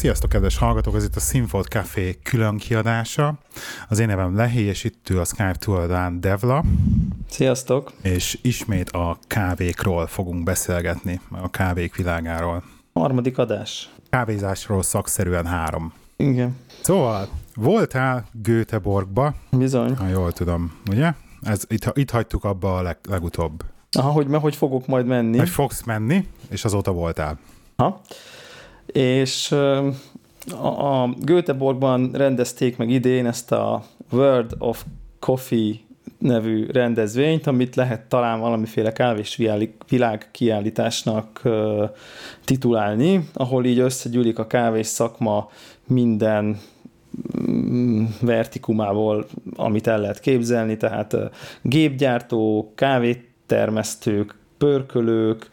Sziasztok, kedves hallgatók! Ez itt a Sinfold Café külön kiadása. Az én nevem Lehi, és itt ül a Skype túloldán Devla. Sziasztok! És ismét a kávékról fogunk beszélgetni, a kávék világáról. Harmadik adás. Kávézásról szakszerűen három. Igen. Szóval, voltál Göteborgba? Bizony. Ha jól tudom, ugye? Ez, itt, itt hagytuk abba a leg, legutóbb. Aha, hogy, hogy fogok majd menni. Hogy fogsz menni, és azóta voltál. Ha. És a, Göteborgban rendezték meg idén ezt a World of Coffee nevű rendezvényt, amit lehet talán valamiféle kávés világ kiállításnak titulálni, ahol így összegyűlik a kávés szakma minden mm, vertikumából, amit el lehet képzelni, tehát gépgyártók, kávétermesztők, pörkölők,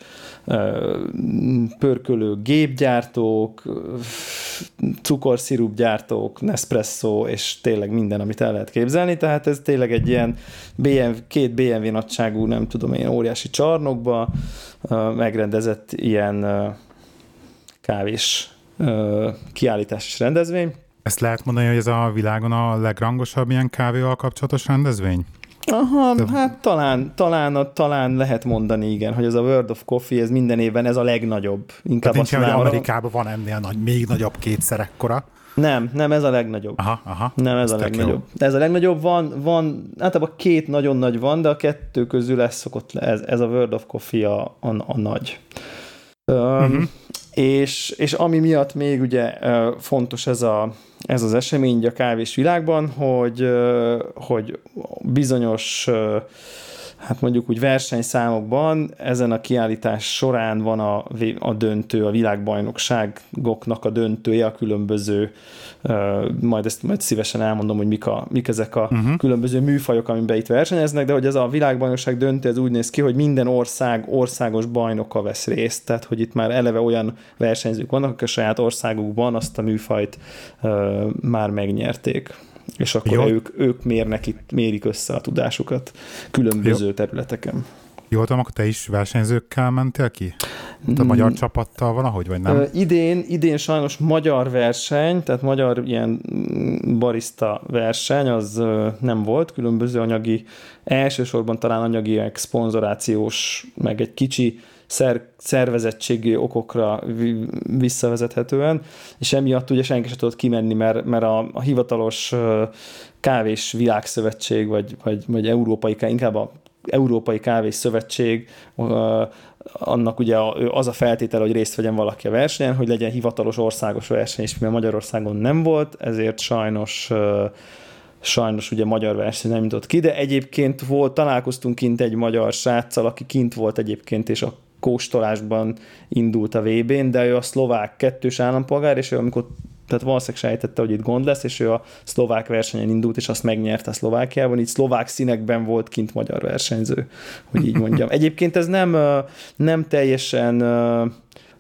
pörkölő gépgyártók, cukorszirupgyártók, Nespresso, és tényleg minden, amit el lehet képzelni, tehát ez tényleg egy ilyen BMW, két BMW nagyságú, nem tudom én, óriási csarnokba megrendezett ilyen kávés kiállítás és rendezvény. Ezt lehet mondani, hogy ez a világon a legrangosabb ilyen kávéval kapcsolatos rendezvény? Aha, De... hát talán, talán, talán lehet mondani, igen, hogy ez a World of Coffee, ez minden évben ez a legnagyobb. Inkább hát nincs, hogy Amerikában van ennél nagy, még nagyobb kétszer ekkora. Nem, nem, ez a legnagyobb. Aha, aha. Nem, ez, ez a legnagyobb. Jó. Ez a legnagyobb van, van, általában két nagyon nagy van, de a kettő közül ez szokott, ez, ez a World of Coffee a, a, a nagy. Uh-huh. és, és ami miatt még ugye fontos ez a, ez az esemény a kávés világban, hogy, hogy bizonyos hát mondjuk úgy versenyszámokban ezen a kiállítás során van a, a döntő, a világbajnokságoknak a döntője, a különböző, majd ezt majd szívesen elmondom, hogy mik, a, mik ezek a uh-huh. különböző műfajok, amiben itt versenyeznek, de hogy ez a világbajnokság döntő, ez úgy néz ki, hogy minden ország országos bajnoka vesz részt, tehát hogy itt már eleve olyan versenyzők vannak, akik a saját országukban azt a műfajt uh, már megnyerték és akkor Jó. ők, ők mérnek itt, mérik össze a tudásukat különböző Jó. területeken. Jól tudom, akkor te is versenyzőkkel mentél ki? a magyar mm. csapattal valahogy, vagy nem? idén, idén sajnos magyar verseny, tehát magyar ilyen barista verseny, az nem volt, különböző anyagi, elsősorban talán anyagi szponzorációs, meg egy kicsi szer, szervezettségi okokra visszavezethetően, és emiatt ugye senki sem tudott kimenni, mert, mert a, a hivatalos kávés világszövetség, vagy, vagy, vagy európai, inkább a Európai Kávés Szövetség, annak ugye az a feltétel, hogy részt vegyen valaki a versenyen, hogy legyen hivatalos országos verseny, és mivel Magyarországon nem volt, ezért sajnos sajnos ugye magyar verseny nem jutott ki, de egyébként volt, találkoztunk kint egy magyar sráccal, aki kint volt egyébként, és a kóstolásban indult a VB-n, de ő a szlovák kettős állampolgár, és ő amikor tehát valószínűleg sejtette, hogy itt gond lesz, és ő a szlovák versenyen indult, és azt megnyerte a Szlovákiában, így szlovák színekben volt kint magyar versenyző, hogy így mondjam. Egyébként ez nem, nem teljesen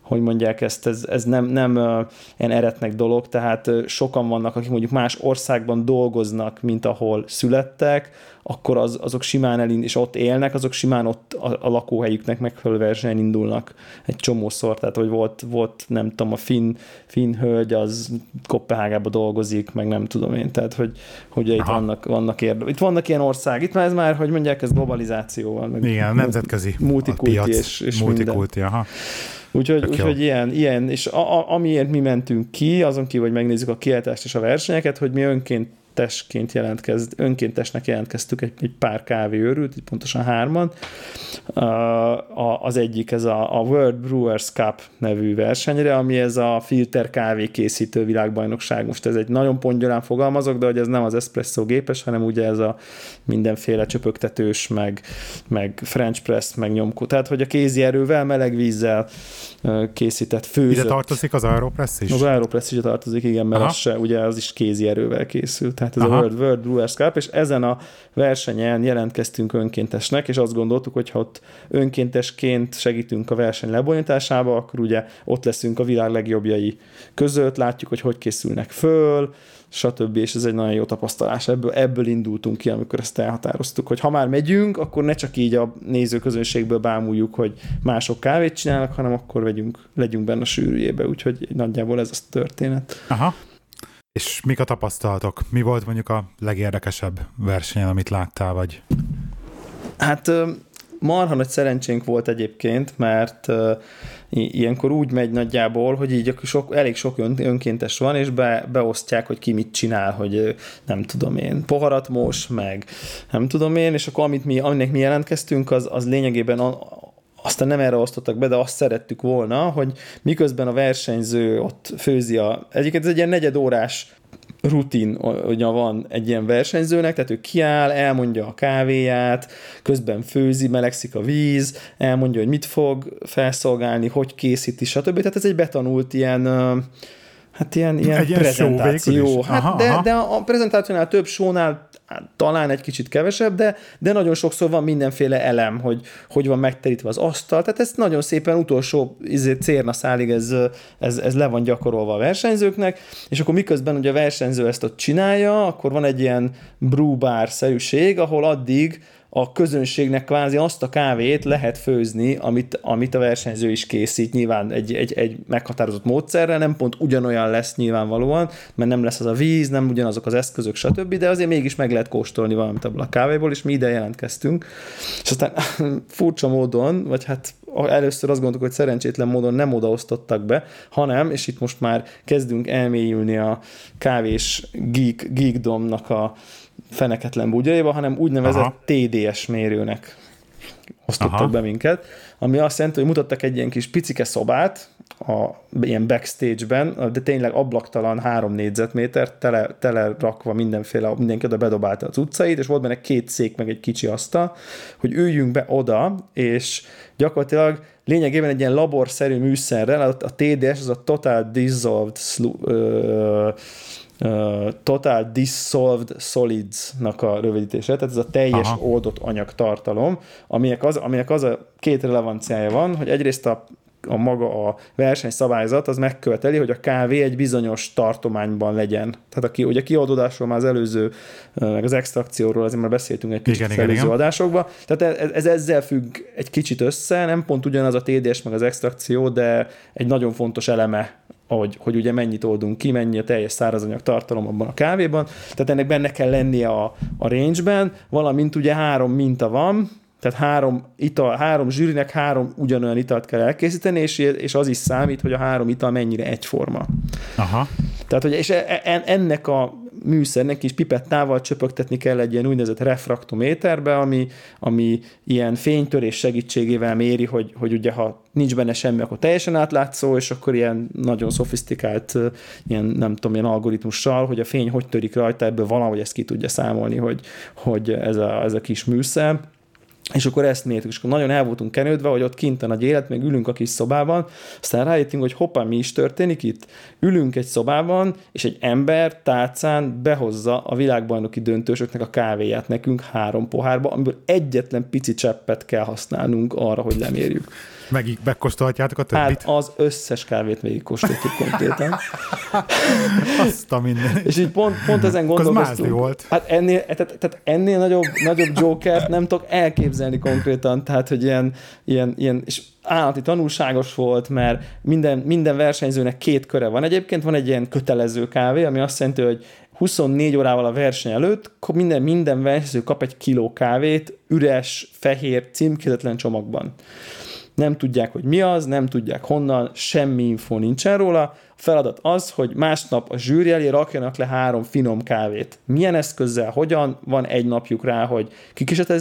hogy mondják ezt, ez, ez nem, nem ilyen eretnek dolog, tehát sokan vannak, akik mondjuk más országban dolgoznak, mint ahol születtek, akkor az, azok simán elind, és ott élnek, azok simán ott a, a lakóhelyüknek megfelelő versenyen indulnak egy csomószor, tehát hogy volt, volt nem tudom, a finn, finn hölgy, az Kopenhágába dolgozik, meg nem tudom én, tehát hogy, hogy itt vannak, vannak érde. Itt vannak ilyen ország, itt már ez már, hogy mondják, ez globalizációval. Meg Igen, nemzetközi multikulti és, és multikulti, aha. Úgyhogy, úgyhogy ilyen, ilyen, és a, a, amiért mi mentünk ki, azon kívül, hogy megnézzük a kiáltást és a versenyeket, hogy mi önként önkéntesként jelentkez, önkéntesnek jelentkeztük egy, egy pár kávéőrült, itt pontosan hárman. Az egyik ez a, a World Brewers Cup nevű versenyre, ami ez a filter kávé készítő világbajnokság. Most ez egy nagyon pongyolán fogalmazok, de hogy ez nem az espresso gépes, hanem ugye ez a mindenféle csöpögtetős, meg, meg French press, meg nyomkó. Tehát, hogy a kézi erővel, meleg vízzel készített főzött. Ide tartozik az Aeropress is? Az Aeropress is tartozik, igen, mert az se, ugye az is kézi erővel készült tehát ez Aha. a World, World Brewers Cup, és ezen a versenyen jelentkeztünk önkéntesnek, és azt gondoltuk, hogy ha ott önkéntesként segítünk a verseny lebonyításába, akkor ugye ott leszünk a világ legjobbjai között, látjuk, hogy hogy készülnek föl, stb. És ez egy nagyon jó tapasztalás. Ebből, ebből indultunk ki, amikor ezt elhatároztuk, hogy ha már megyünk, akkor ne csak így a nézőközönségből bámuljuk, hogy mások kávét csinálnak, hanem akkor vegyünk, legyünk benne a sűrűjébe. Úgyhogy nagyjából ez a történet. Aha. És mik a tapasztalatok? Mi volt mondjuk a legérdekesebb versenyen, amit láttál, vagy? Hát marha nagy szerencsénk volt egyébként, mert ilyenkor úgy megy nagyjából, hogy így sok, elég sok ön, önkéntes van, és be, beosztják, hogy ki mit csinál, hogy nem tudom én, poharat mos, meg nem tudom én, és akkor amit mi, aminek mi jelentkeztünk, az, az lényegében aztán nem erre osztottak be, de azt szerettük volna, hogy miközben a versenyző ott főzi a... Egyébként ez egy ilyen negyedórás rutinja van egy ilyen versenyzőnek, tehát ő kiáll, elmondja a kávéját, közben főzi, melegszik a víz, elmondja, hogy mit fog felszolgálni, hogy készíti, stb. Tehát ez egy betanult ilyen hát ilyen, ilyen egy prezentáció. Hát aha, de, aha. de a prezentációnál több sónál talán egy kicsit kevesebb, de, de nagyon sokszor van mindenféle elem, hogy hogy van megterítve az asztal, tehát ez nagyon szépen utolsó izé, cérna szálig ez, ez, ez le van gyakorolva a versenyzőknek, és akkor miközben ugye a versenyző ezt ott csinálja, akkor van egy ilyen brewbar-szerűség, ahol addig a közönségnek kvázi azt a kávét lehet főzni, amit, amit a versenyző is készít, nyilván egy, egy, egy meghatározott módszerrel, nem pont ugyanolyan lesz nyilvánvalóan, mert nem lesz az a víz, nem ugyanazok az eszközök, stb., de azért mégis meg lehet kóstolni valamit abból a kávéból, és mi ide jelentkeztünk. És aztán furcsa módon, vagy hát először azt gondoltuk, hogy szerencsétlen módon nem odaosztottak be, hanem, és itt most már kezdünk elmélyülni a kávés geek, geekdomnak a feneketlen búgyaiba, hanem úgynevezett Aha. TDS mérőnek osztottak Aha. be minket, ami azt jelenti, hogy mutattak egy ilyen kis picike szobát, a, ilyen backstage-ben, de tényleg ablaktalan három négyzetméter, tele, tele rakva mindenféle, mindenki oda bedobálta az utcait, és volt benne két szék, meg egy kicsi asztal, hogy üljünk be oda, és gyakorlatilag lényegében egy ilyen laborszerű műszerrel, a, a TDS, az a Total Dissolved Slu- ö, Total Dissolved Solids-nak a rövidítése, tehát ez a teljes Aha. oldott anyagtartalom, aminek az, aminek az a két relevanciája van, hogy egyrészt a a maga a versenyszabályzat az megköveteli, hogy a kávé egy bizonyos tartományban legyen. Tehát aki, ugye a kiadódásról már az előző, meg az extrakcióról azért már beszéltünk egy kicsit igen, előző igen. adásokban. Tehát ez, ez, ezzel függ egy kicsit össze, nem pont ugyanaz a TDS meg az extrakció, de egy nagyon fontos eleme hogy, hogy ugye mennyit oldunk ki, mennyi a teljes szárazanyag tartalom abban a kávéban, tehát ennek benne kell lennie a, a range-ben, valamint ugye három minta van, tehát három, ital, három zsűrinek három ugyanolyan italt kell elkészíteni, és, és az is számít, hogy a három ital mennyire egyforma. Aha. Tehát, hogy és e, e, ennek a műszernek is pipettával csöpögtetni kell egy ilyen úgynevezett refraktométerbe, ami, ami ilyen fénytörés segítségével méri, hogy, hogy ugye ha nincs benne semmi, akkor teljesen átlátszó, és akkor ilyen nagyon szofisztikált, ilyen nem tudom, ilyen algoritmussal, hogy a fény hogy törik rajta, ebből valahogy ezt ki tudja számolni, hogy, hogy ez, a, ez a kis műszer és akkor ezt mértük, és akkor nagyon el voltunk kenődve, hogy ott kint a nagy élet, meg ülünk a kis szobában, aztán rájöttünk, hogy hoppá, mi is történik itt? Ülünk egy szobában, és egy ember tálcán behozza a világbajnoki döntősöknek a kávéját nekünk három pohárba, amiből egyetlen pici cseppet kell használnunk arra, hogy lemérjük. Meg, megkóstolhatjátok a többit? Hát az összes kávét végigkóstoltuk konkrétan. Azt a minden. És így pont, pont ezen gondolkoztunk. volt. Hát ennél, tehát, tehát ennél nagyobb, nagyobb Jokert nem tudok elképzelni konkrétan, tehát hogy ilyen, ilyen, ilyen és állati tanulságos volt, mert minden, minden versenyzőnek két köre van. Egyébként van egy ilyen kötelező kávé, ami azt jelenti, hogy 24 órával a verseny előtt minden, minden versenyző kap egy kiló kávét üres, fehér, címkézetlen csomagban nem tudják, hogy mi az, nem tudják honnan, semmi info nincsen róla. Feladat az, hogy másnap a zsűri elé rakjanak le három finom kávét. Milyen eszközzel, hogyan, van egy napjuk rá, hogy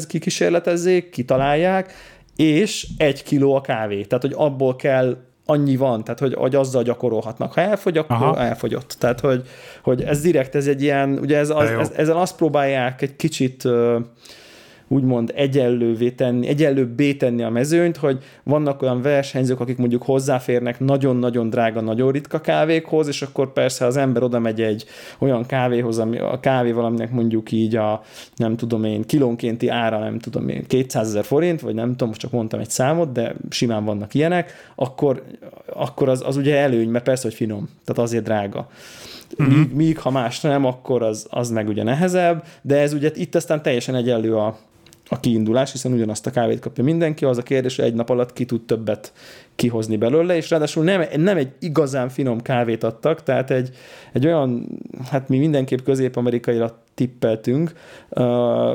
kikísérletezzék, kitalálják, és egy kiló a kávé. Tehát, hogy abból kell annyi van, tehát hogy, hogy azzal gyakorolhatnak. Ha elfogy, akkor Aha. elfogyott. Tehát, hogy, hogy ez direkt, ez egy ilyen, ugye ez, az, ez, ezzel azt próbálják egy kicsit úgymond egyenlővé tenni, egyenlőbbé tenni a mezőnyt, hogy vannak olyan versenyzők, akik mondjuk hozzáférnek nagyon-nagyon drága, nagyon ritka kávékhoz, és akkor persze az ember oda megy egy olyan kávéhoz, ami a kávé valaminek mondjuk így a, nem tudom én, kilónkénti ára, nem tudom én, 200 ezer forint, vagy nem tudom, csak mondtam egy számot, de simán vannak ilyenek, akkor, akkor az, az ugye előny, mert persze, hogy finom, tehát azért drága. Uh-huh. Míg, míg ha más nem, akkor az, az meg ugye nehezebb, de ez ugye itt aztán teljesen egyenlő a, a kiindulás, hiszen ugyanazt a kávét kapja mindenki, az a kérdés, hogy egy nap alatt ki tud többet kihozni belőle, és ráadásul nem, nem egy igazán finom kávét adtak, tehát egy, egy olyan, hát mi mindenképp közép-amerikaira tippeltünk, uh,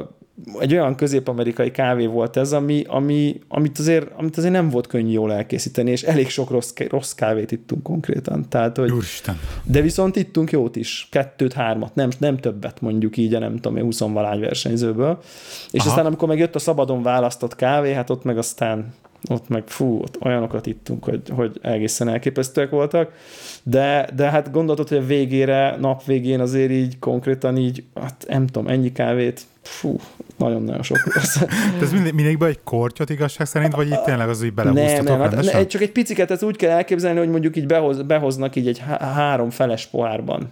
egy olyan közép-amerikai kávé volt ez, ami, ami, amit, azért, amit azért nem volt könnyű jól elkészíteni, és elég sok rossz, rossz kávét ittunk konkrétan. Tehát, hogy, Úristen. De viszont ittunk jót is, kettőt, hármat, nem, nem többet mondjuk így, nem tudom, 20 valány versenyzőből. És Aha. aztán amikor megjött a szabadon választott kávé, hát ott meg aztán ott meg fú, ott olyanokat ittunk, hogy, hogy egészen elképesztőek voltak, de, de hát gondoltad, hogy a végére, nap végén azért így konkrétan így, hát nem tudom, ennyi kávét, fú, nagyon-nagyon sok ez mindig, mindig be egy kortyot igazság szerint, vagy itt tényleg az, hogy belehúztatok Nem, nem, hát csak egy piciket, ez úgy kell elképzelni, hogy mondjuk így behoz, behoznak így egy há- három feles pohárban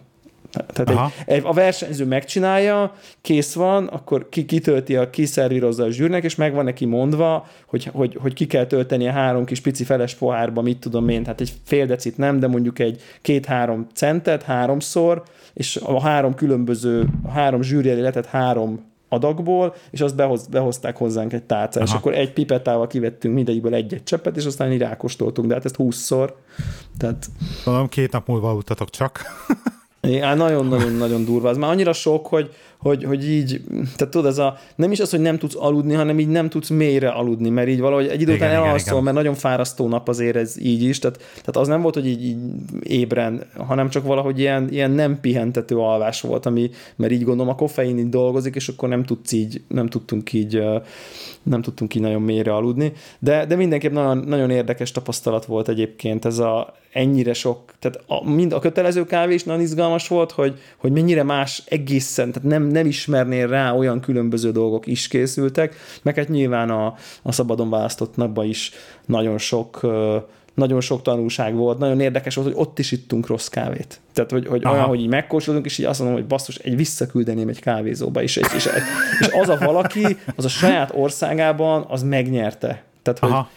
tehát egy, a versenyző megcsinálja, kész van, akkor ki kitölti, a kiszervírozza a zsűrnek, és meg van neki mondva, hogy, hogy, hogy ki kell tölteni a három kis pici feles pohárba, mit tudom én, hát egy fél decit nem, de mondjuk egy két-három centet háromszor, és a három különböző, a három zsűri letett három adagból, és azt behoz, behozták hozzánk egy tárcát, és akkor egy pipetával kivettünk mindegyikből egy-egy cseppet, és aztán így rákóstoltunk, de hát ezt húszszor. Tehát... Mondom, két nap múlva utatok csak. Igen, nagyon-nagyon-nagyon durva. Ez már annyira sok, hogy, hogy, hogy így, tehát tudod, ez a, nem is az, hogy nem tudsz aludni, hanem így nem tudsz mélyre aludni, mert így valahogy egy idő után elalszol, mert nagyon fárasztó nap azért ez így is, tehát, tehát az nem volt, hogy így, így ébren, hanem csak valahogy ilyen, ilyen nem pihentető alvás volt, ami, mert így gondolom a koffein így dolgozik, és akkor nem tudsz így, nem tudtunk így, nem tudtunk így nagyon mélyre aludni, de, de mindenképp nagyon, nagyon érdekes tapasztalat volt egyébként ez a ennyire sok, tehát a, mind a kötelező kávé is nagyon izgalmas volt, hogy, hogy mennyire más egészen, tehát nem, nem ismernél rá olyan különböző dolgok is készültek, meg hát nyilván a, a szabadon választott napban is nagyon sok nagyon sok tanulság volt, nagyon érdekes volt, hogy ott is ittunk rossz kávét. Tehát, hogy, hogy olyan, hogy így megkóstolunk, és így azt mondom, hogy basszus, egy visszaküldeném egy kávézóba is. És, és, és az a valaki, az a saját országában, az megnyerte. Tehát, hogy, Aha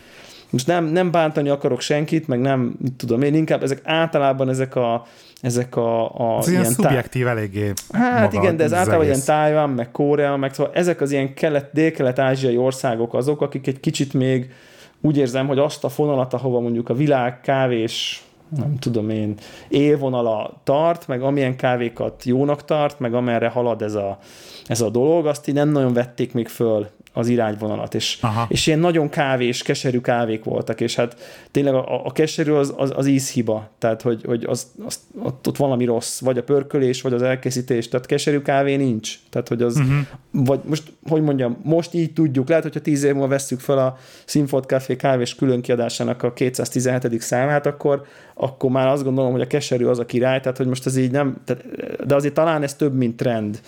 most nem, nem bántani akarok senkit, meg nem tudom én, inkább ezek általában ezek a ezek a, a ez ilyen, ilyen szubjektív tá... eléggé Hát igen, de ez általában ilyen Tájván, meg Korea, meg szóval ezek az ilyen kelet, dél-kelet-ázsiai országok azok, akik egy kicsit még úgy érzem, hogy azt a fonalat, ahova mondjuk a világ kávés nem tudom én, élvonala tart, meg amilyen kávékat jónak tart, meg amerre halad ez a, ez a dolog, azt így nem nagyon vették még föl az irányvonalat, és, és ilyen nagyon kávés, keserű kávék voltak, és hát tényleg a, a keserű az, az, az ízhiba, tehát hogy, hogy az, az, ott, ott valami rossz, vagy a pörkölés, vagy az elkészítés, tehát keserű kávé nincs, tehát hogy az, uh-huh. vagy most, hogy mondjam, most így tudjuk, lehet, hogyha tíz év múlva vesszük fel a Sinfot Café kávés külön kiadásának a 217. számát, akkor, akkor már azt gondolom, hogy a keserű az a király, tehát hogy most ez így nem, tehát, de azért talán ez több, mint trend,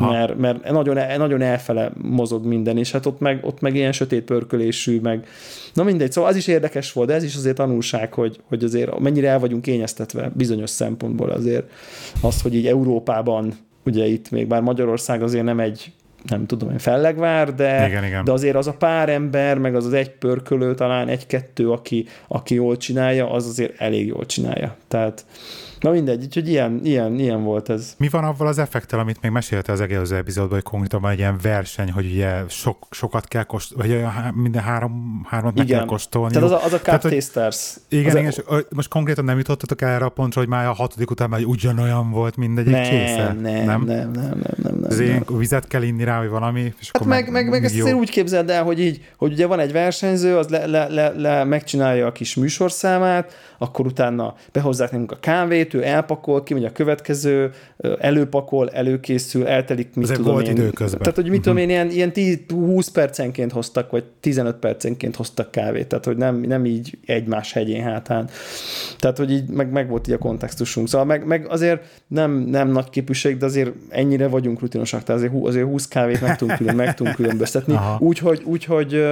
mert, mert nagyon, nagyon elfele mozog minden, és hát ott meg, ott meg ilyen sötét pörkölésű, meg na mindegy, szóval az is érdekes volt, de ez is azért tanulság, hogy, hogy azért mennyire el vagyunk kényeztetve bizonyos szempontból azért az, hogy így Európában ugye itt még bár Magyarország azért nem egy nem tudom én, fellegvár, de, igen, igen. de azért az a pár ember, meg az az egy pörkölő, talán egy-kettő, aki, aki jól csinálja, az azért elég jól csinálja. Tehát Na mindegy, úgyhogy ilyen, ilyen, ilyen volt ez. Mi van avval az effektel, amit még mesélte az egész epizódban, hogy konkrétan van egy ilyen verseny, hogy ugye sok, sokat kell kóstolni, vagy minden három, hármat meg kell kóstolni. Tehát az a, az a tehát, tasters. Igen, igen, a... és most konkrétan nem jutottatok erre a pontra, hogy már a hatodik után már ugyanolyan volt mindegyik nem, csésze? Nem, nem, nem, nem, nem, nem, nem. Ez ilyen vizet kell inni rá, vagy valami. És hát meg, meg, meg, meg ezt úgy képzeld el, hogy így, hogy ugye van egy versenyző, az le, le, le, le megcsinálja a kis műsorszámát, akkor utána behozzák nekünk a kávét, ő elpakol, kimegy a következő, előpakol, előkészül, eltelik, mit Ezek tudom volt én. időközben. Tehát, hogy mit uh-huh. tudom én, ilyen, ilyen 10-20 percenként hoztak, vagy 15 percenként hoztak kávét, tehát, hogy nem, nem így egymás hegyén hátán. Tehát, hogy így meg, meg volt így a kontextusunk. Szóval meg, meg azért nem, nem nagy képűség, de azért ennyire vagyunk rutinosak, tehát azért, azért 20 kávét meg tudunk, külön, meg tudunk különböztetni. Úgyhogy úgy, hogy,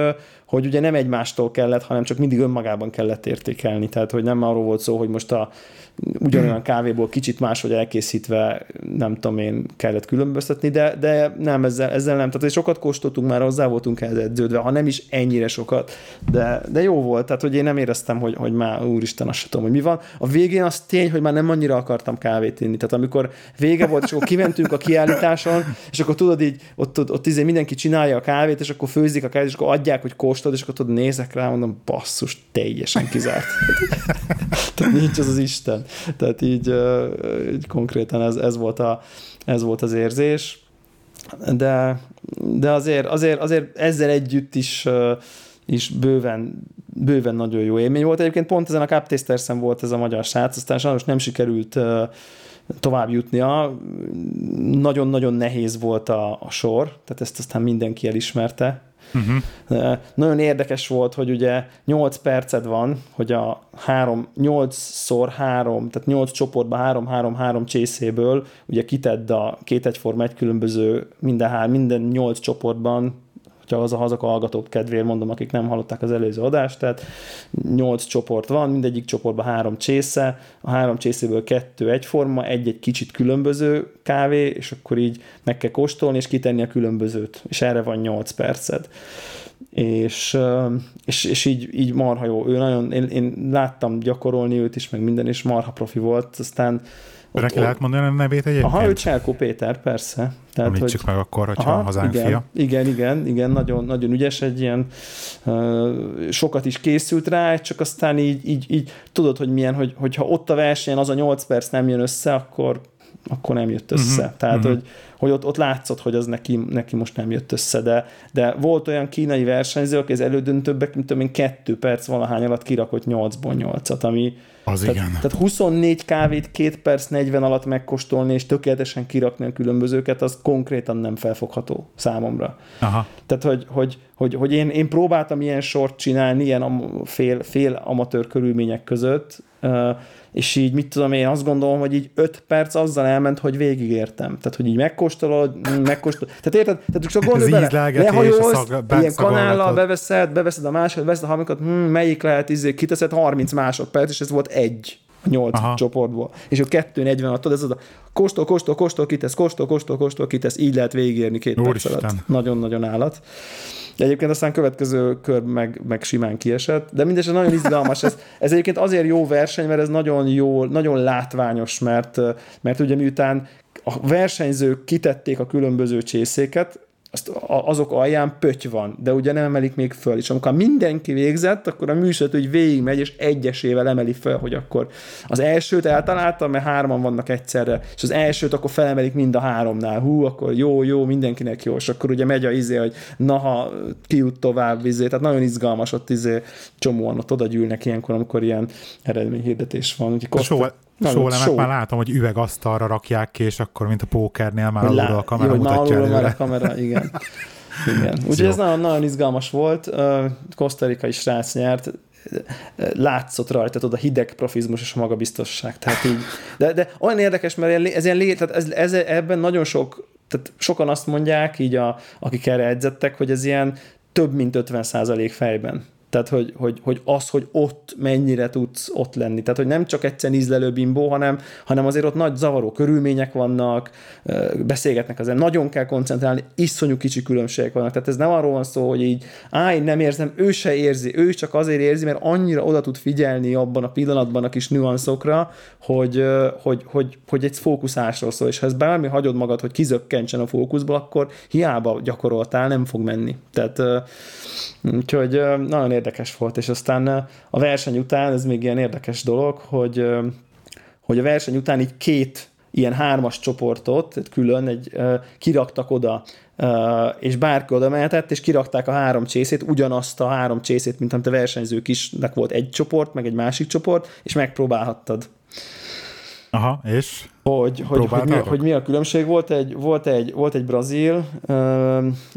hogy ugye nem egymástól kellett, hanem csak mindig önmagában kellett értékelni. Tehát, hogy nem arról volt szó, hogy most a ugyanolyan kávéból kicsit máshogy elkészítve, nem tudom én, kellett különböztetni, de, de nem, ezzel, ezzel nem. Tehát sokat kóstoltunk már, hozzá voltunk ehhez edződve, ha nem is ennyire sokat, de, de jó volt, tehát hogy én nem éreztem, hogy, hogy már úristen, azt tudom, hogy mi van. A végén az tény, hogy már nem annyira akartam kávét inni. Tehát amikor vége volt, és akkor kimentünk a kiállításon, és akkor tudod így, ott, ott, ott izé mindenki csinálja a kávét, és akkor főzik a kávét, és akkor adják, hogy kóstolod, és akkor tudod, nézek rá, mondom, basszus, teljesen kizárt. Tehát nincs az az Isten. Tehát így, így konkrétan ez, ez, volt a, ez volt az érzés. De, de azért, azért, azért ezzel együtt is is bőven, bőven nagyon jó élmény volt. Egyébként pont ezen a Cup volt ez a magyar srác, aztán sajnos nem sikerült tovább jutnia. Nagyon-nagyon nehéz volt a, a sor, tehát ezt aztán mindenki elismerte. Uh-huh. Nagyon érdekes volt, hogy ugye 8 perced van, hogy a 3, 8-szor 3, tehát 8 csoportban 3-3-3 csészéből ugye kitedd a két egyforma egy különböző minden, minden 8 csoportban hogyha az a hazak hallgatók kedvéért mondom, akik nem hallották az előző adást, tehát nyolc csoport van, mindegyik csoportban három csésze, a három csészéből kettő egyforma, egy-egy kicsit különböző kávé, és akkor így meg kell kóstolni, és kitenni a különbözőt, és erre van nyolc perced és, és, és így, így marha jó. Ő nagyon, én, én láttam gyakorolni őt is, meg minden, és marha profi volt, aztán ott, Neki lehet mondani a nevét egyébként? Aha, ő Cselko Péter, persze. Tehát, Említsük hogy, meg akkor, hogyha aha, hazánk igen, fia. Igen, igen, igen, nagyon, nagyon ügyes, egy ilyen uh, sokat is készült rá, csak aztán így, így, így tudod, hogy milyen, hogy, hogyha ott a versenyen az a 8 perc nem jön össze, akkor akkor nem jött össze. Uh-huh, Tehát, uh-huh. hogy, hogy ott, ott látszott, hogy az neki, neki most nem jött össze, de, de volt olyan kínai versenyző, aki az elődöntőbbek, mint tudom én, kettő perc valahány alatt kirakott 8-ból 8-at, ami, az tehát, igen. Tehát 24 kávét 2 perc 40 alatt megkóstolni, és tökéletesen kirakni a különbözőket, az konkrétan nem felfogható számomra. Aha. Tehát, hogy, hogy, hogy, hogy én, én próbáltam ilyen sort csinálni, ilyen fél, fél amatőr körülmények között, és így mit tudom én, azt gondolom, hogy így 5 perc azzal elment, hogy végigértem. Tehát, hogy így megkóstolod, megkóstolod. Tehát érted? Tehát csak gondolj bele, lehajolsz, ilyen kanállal beveszed, beveszed a másod, veszed a harmadikat, hm, melyik lehet, izé, kiteszed 30 másodperc, és ez volt egy a nyolc Aha. csoportból. És kettő 40 attól, ez az a kóstol, kóstol, kóstol, kitesz, kóstol, kóstol, kóstol, kitesz, így lehet végigérni két perc alatt. Nagyon-nagyon állat. De egyébként aztán következő kör meg, meg simán kiesett, de mindez nagyon izgalmas. Ez, ez egyébként azért jó verseny, mert ez nagyon jó, nagyon látványos, mert, mert ugye miután a versenyzők kitették a különböző csészéket, azt azok alján pöty van, de ugye nem emelik még föl. És amikor mindenki végzett, akkor a műsor úgy végigmegy, és egyesével emeli föl, hogy akkor az elsőt eltalálta, mert hárman vannak egyszerre, és az elsőt akkor felemelik mind a háromnál. Hú, akkor jó, jó, mindenkinek jó, és akkor ugye megy a izé, hogy na, ha ki jut tovább, izé, tehát nagyon izgalmas ott izé, csomóan ott oda gyűlnek ilyenkor, amikor ilyen eredményhirdetés van. Úgyhogy Kosta, Sólemek már látom, hogy üvegasztalra rakják ki, és akkor, mint a pókernél már alulról a kamera jó, mutatja már a kamera, igen. igen. Úgyhogy ez nagyon, nagyon izgalmas volt. Kosztarikai srác nyert, látszott rajta, tudod, a hideg profizmus és a magabiztosság. Tehát így, de, de olyan érdekes, mert ez ilyen lé, tehát ez, ez, ebben nagyon sok, tehát sokan azt mondják, így a, akik erre edzettek, hogy ez ilyen több mint 50% fejben. Tehát, hogy, hogy, hogy az, hogy ott mennyire tudsz ott lenni. Tehát, hogy nem csak egyszer ízlelő bimbó, hanem, hanem azért ott nagy zavaró körülmények vannak, beszélgetnek azért, nagyon kell koncentrálni, iszonyú kicsi különbségek vannak. Tehát ez nem arról van szó, hogy így, á, nem érzem, ő se érzi, ő csak azért érzi, mert annyira oda tud figyelni abban a pillanatban a kis nüanszokra, hogy, hogy, hogy, hogy egy fókuszásról szól, és ha ez bármi hagyod magad, hogy kizökkentsen a fókuszból, akkor hiába gyakoroltál, nem fog menni. Tehát úgyhogy nagyon érdekes volt, és aztán a verseny után, ez még ilyen érdekes dolog, hogy, hogy a verseny után így két ilyen hármas csoportot, külön egy, kiraktak oda, és bárki oda mehetett, és kirakták a három csészét, ugyanazt a három csészét, mint amit a versenyzők isnek volt egy csoport, meg egy másik csoport, és megpróbálhattad. Aha, és? Hogy, hogy, hogy, mi, hogy mi a különbség? Volt egy, volt egy, volt egy brazil,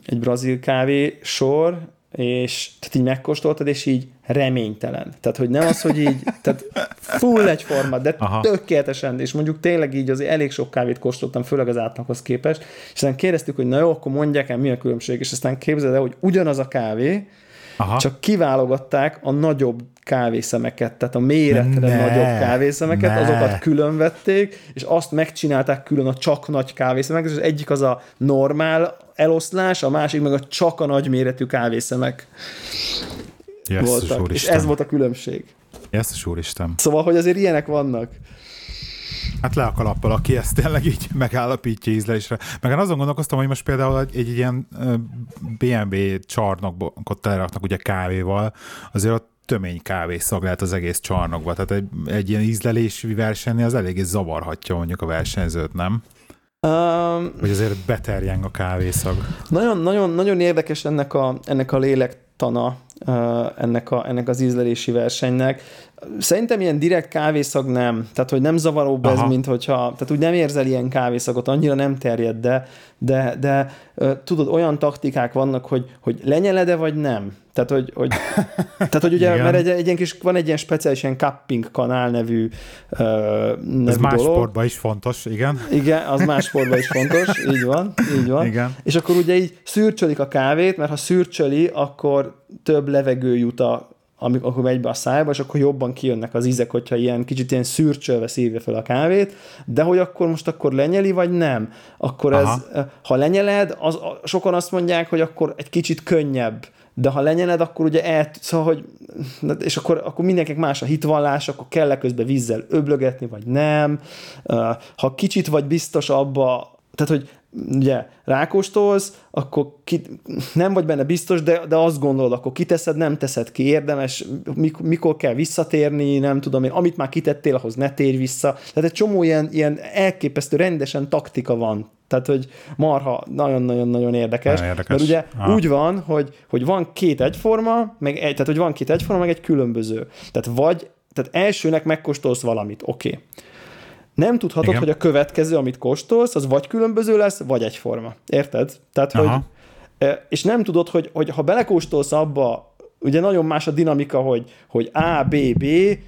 egy brazil kávé sor, és tehát így megkóstoltad, és így reménytelen. Tehát, hogy nem az, hogy így, tehát full egyforma, de Aha. tökéletesen, és mondjuk tényleg így azért elég sok kávét kóstoltam, főleg az átlaghoz képest, és aztán kérdeztük, hogy na jó, akkor mondják el, mi a különbség, és aztán képzeld el, hogy ugyanaz a kávé, Aha. csak kiválogatták a nagyobb kávészemeket, tehát a méretre ne, nagyobb kávészemeket, ne. azokat külön vették, és azt megcsinálták külön a csak nagy kávészemeket, és az egyik az a normál eloszlás, a másik meg a csak a nagyméretű kávészemek yes, voltak. És ez volt a különbség. Jesszus úristen. Szóval, hogy azért ilyenek vannak. Hát le a kalappal, aki ezt tényleg így megállapítja ízlelésre. Meg én azon gondolkoztam, hogy most például egy, egy ilyen BMW csarnokot teleraknak ugye kávéval, azért ott tömény kávészag lehet az egész csarnokban, tehát egy, egy ilyen ízlelési versenynél az eléggé zavarhatja mondjuk a versenyzőt, nem? Um, Hogy azért beterjeng a kávészag. Nagyon, nagyon, nagyon érdekes ennek a, ennek a lélektana ennek, a, ennek az ízlelési versenynek. Szerintem ilyen direkt kávészag nem, tehát hogy nem zavaróbb Aha. ez, mint hogyha, tehát úgy nem érzel ilyen kávészagot, annyira nem terjed, de, de, de tudod, olyan taktikák vannak, hogy, hogy lenyeled-e vagy nem. Tehát, hogy, hogy, tehát, hogy ugye, Igen. mert egy, egy ilyen kis, van egy ilyen speciális ilyen cupping kanál nevű, uh, nevű Ez más dolog. sportban is fontos, igen. Igen, az más sportban is fontos, így van, így van. Igen. És akkor ugye így szürcsölik a kávét, mert ha szürcsöli, akkor több levegő jut a amikor megy be a szájba, és akkor jobban kijönnek az ízek, hogyha ilyen kicsit ilyen szürcsölve szívja fel a kávét, de hogy akkor most akkor lenyeli, vagy nem? Akkor Aha. ez, ha lenyeled, az, sokan azt mondják, hogy akkor egy kicsit könnyebb, de ha lenyeled, akkor ugye el, szóval, hogy, és akkor, akkor mindenkinek más a hitvallás, akkor kell közben vízzel öblögetni, vagy nem. Ha kicsit vagy biztos abba, tehát, hogy ugye rákóstolsz, akkor ki, nem vagy benne biztos, de, de azt gondolod, akkor kiteszed, nem teszed ki, érdemes, mikor, mikor kell visszatérni, nem tudom én, amit már kitettél, ahhoz ne térj vissza. Tehát egy csomó ilyen, ilyen elképesztő, rendesen taktika van. Tehát, hogy marha nagyon-nagyon-nagyon érdekes. Nagyon érdekes. Mert ugye ah. úgy van, hogy, hogy van két egyforma, meg egy, tehát, hogy van két egyforma, meg egy különböző. Tehát vagy, tehát elsőnek megkóstolsz valamit, oké. Okay nem tudhatod, Igen. hogy a következő, amit kóstolsz, az vagy különböző lesz, vagy egyforma. Érted? Tehát, Aha. hogy és nem tudod, hogy, hogy ha belekóstolsz abba, ugye nagyon más a dinamika, hogy, hogy A, B, B,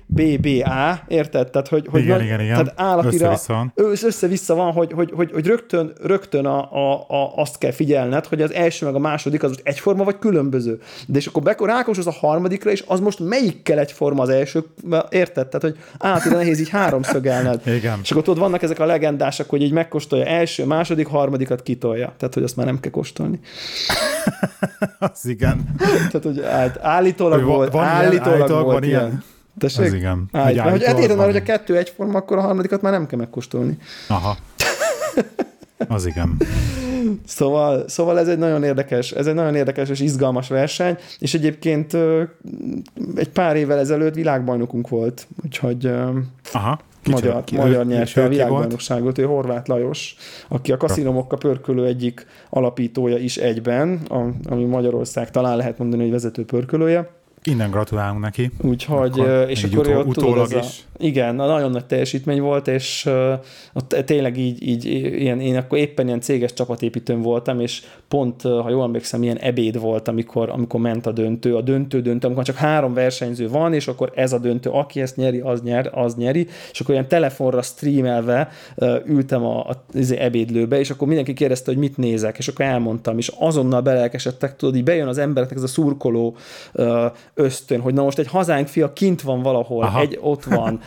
B, B, A, érted? Tehát, hogy, hogy igen, nagy, igen, igen. Tehát állatira össze-vissza van, össze-vissza van hogy, hogy, hogy, hogy rögtön, rögtön a, a, a, azt kell figyelned, hogy az első meg a második az most egyforma vagy különböző. De és akkor bekor az a harmadikra, és az most melyikkel egyforma az első, érted? Tehát, hogy állatira nehéz így háromszögelned. igen. És akkor tudod, vannak ezek a legendások, hogy így megkóstolja első, második, harmadikat kitolja. Tehát, hogy azt már nem kell kóstolni. az igen. Tehát, hogy át, állítólag volt, van állítólag, állítólag volt van ilyen. ilyen. Tessék? Az igen. Állít, mert hogy hát hogy a kettő egyforma, akkor a harmadikat már nem kell megkóstolni. Aha. Az igen. Szóval, szóval ez egy nagyon érdekes, ez egy nagyon érdekes és izgalmas verseny, és egyébként egy pár évvel ezelőtt világbajnokunk volt, úgyhogy Aha. Kicsit, magyar, ki, magyar nyerte a világbajnokságot, ő Horváth Lajos, aki a Kaszinomokka pörkölő egyik alapítója is egyben, ami Magyarország talán lehet mondani, hogy vezető pörkölője. Innen gratulálunk neki. Úgyhogy, akkor, és akkor utó, ott tudod, ez a, is. igen, nagyon nagy teljesítmény volt, és uh, tényleg így, így ilyen, én akkor éppen ilyen céges csapatépítőn voltam, és pont, ha jól emlékszem, ilyen ebéd volt, amikor, amikor ment a döntő, a döntő döntő, amikor csak három versenyző van, és akkor ez a döntő, aki ezt nyeri, az, nyer, az nyeri, és akkor ilyen telefonra streamelve uh, ültem a, a, a izé, ebédlőbe, és akkor mindenki kérdezte, hogy mit nézek, és akkor elmondtam, és azonnal belelkesedtek, tudod, így bejön az embereknek ez a szurkoló uh, ösztön, hogy na most egy hazánk fia kint van valahol, Aha. egy ott van,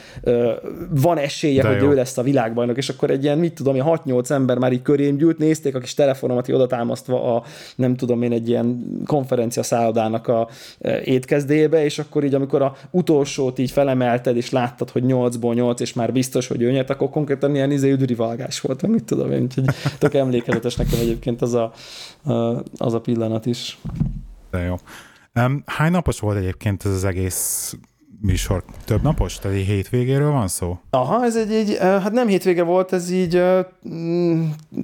van esélye, De hogy jó. ő lesz a világbajnok, és akkor egy ilyen, mit tudom, 6-8 ember már így körém gyűlt, nézték a kis telefonomat oda támasztva a, nem tudom én, egy ilyen konferencia szállodának a étkezdébe, és akkor így, amikor a utolsót így felemelted, és láttad, hogy 8-ból 8, és már biztos, hogy ő nyert, akkor konkrétan ilyen izé üdürivalgás volt, mit tudom én, úgyhogy tök emlékezetes nekem egyébként az a, az a pillanat is. De jó. Um, hány napos volt egyébként ez az egész műsor? Több napos? Tehát egy hétvégéről van szó? Aha, ez egy, egy hát nem hétvége volt, ez így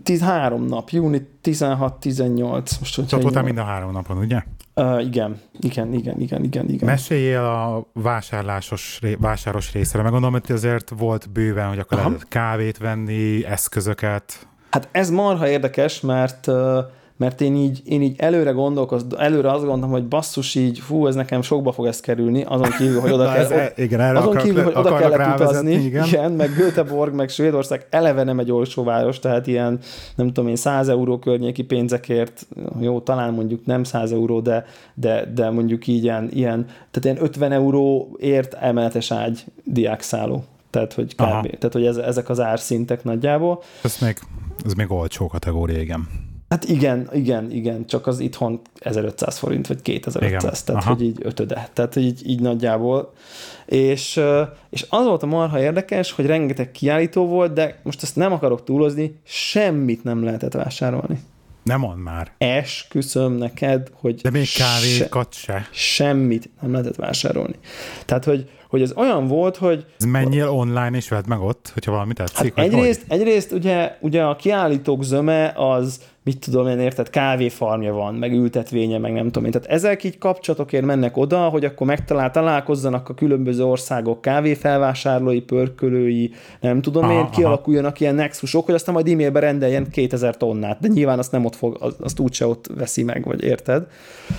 13 nap, júni 16-18. Most, Tehát voltál mind a három napon, ugye? Uh, igen, igen, igen, igen, igen, igen. Meséljél a vásárlásos, vásáros részre, meg gondolom, hogy azért volt bőven, hogy akkor lehetett kávét venni, eszközöket. Hát ez marha érdekes, mert uh, mert én így, én így előre gondolkoz, előre azt gondolom, hogy basszus így, fú, ez nekem sokba fog ezt kerülni, azon kívül, hogy oda kell, ez, igen, erre azon akarok, kívül, hogy oda kellett utazni, igen. igen, meg Göteborg, meg Svédország eleve nem egy olcsó város, tehát ilyen, nem tudom én, 100 euró környéki pénzekért, jó, talán mondjuk nem 100 euró, de, de, de mondjuk így ilyen, ilyen tehát ilyen 50 euróért emeletes ágy diákszálló. Tehát, hogy kb. Aha. Tehát, hogy ez, ezek az árszintek nagyjából. Ez még, ez még olcsó kategória, igen. Hát igen, igen, igen, csak az itthon 1500 forint, vagy 2500, igen. tehát Aha. hogy így ötöde, tehát így, így nagyjából. És, és az volt a marha érdekes, hogy rengeteg kiállító volt, de most ezt nem akarok túlozni, semmit nem lehetett vásárolni. Nem mond már. Esküszöm neked, hogy... De még kávékat se, se. Semmit nem lehetett vásárolni. Tehát, hogy, hogy ez olyan volt, hogy... Ez menjél online és vedd meg ott, hogyha valami tetszik? Hát egyrészt, egyrészt ugye, ugye a kiállítók zöme az mit tudom én, érted, kávéfarmja van, meg ültetvénye, meg nem tudom én. Tehát ezek így kapcsolatokért mennek oda, hogy akkor megtalál, találkozzanak a különböző országok kávéfelvásárlói, pörkölői, nem tudom aha, én, kialakuljanak aha. ilyen nexusok, hogy aztán majd e-mailbe rendeljen 2000 tonnát, de nyilván azt nem ott fog, azt úgyse ott veszi meg, vagy érted?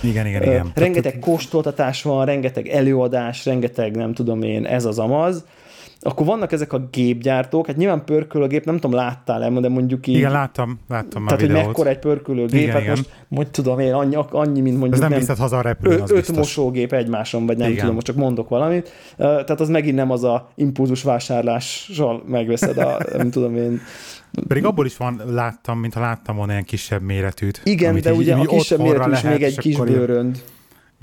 Igen, igen, igen. Rengeteg kóstoltatás van, rengeteg előadás, rengeteg nem tudom én, ez az amaz, akkor vannak ezek a gépgyártók, hát nyilván pörkölőgép, nem tudom, láttál-e, de mondjuk így... Igen, láttam, láttam Tehát, hogy mekkora egy pörkölőgép, igen, hát igen. most, hogy tudom én, annyi, annyi mint mondjuk... Ez nem, nem haza a repülőn, az Öt biztos. mosógép egymáson, vagy nem igen. tudom, most csak mondok valamit. Tehát az megint nem az a impulzus vásárlással megveszed a, nem tudom én, pedig abból is van, láttam, mintha láttam volna ilyen kisebb méretűt. Igen, de ugye a kisebb méretű is még egy kis bőrönd.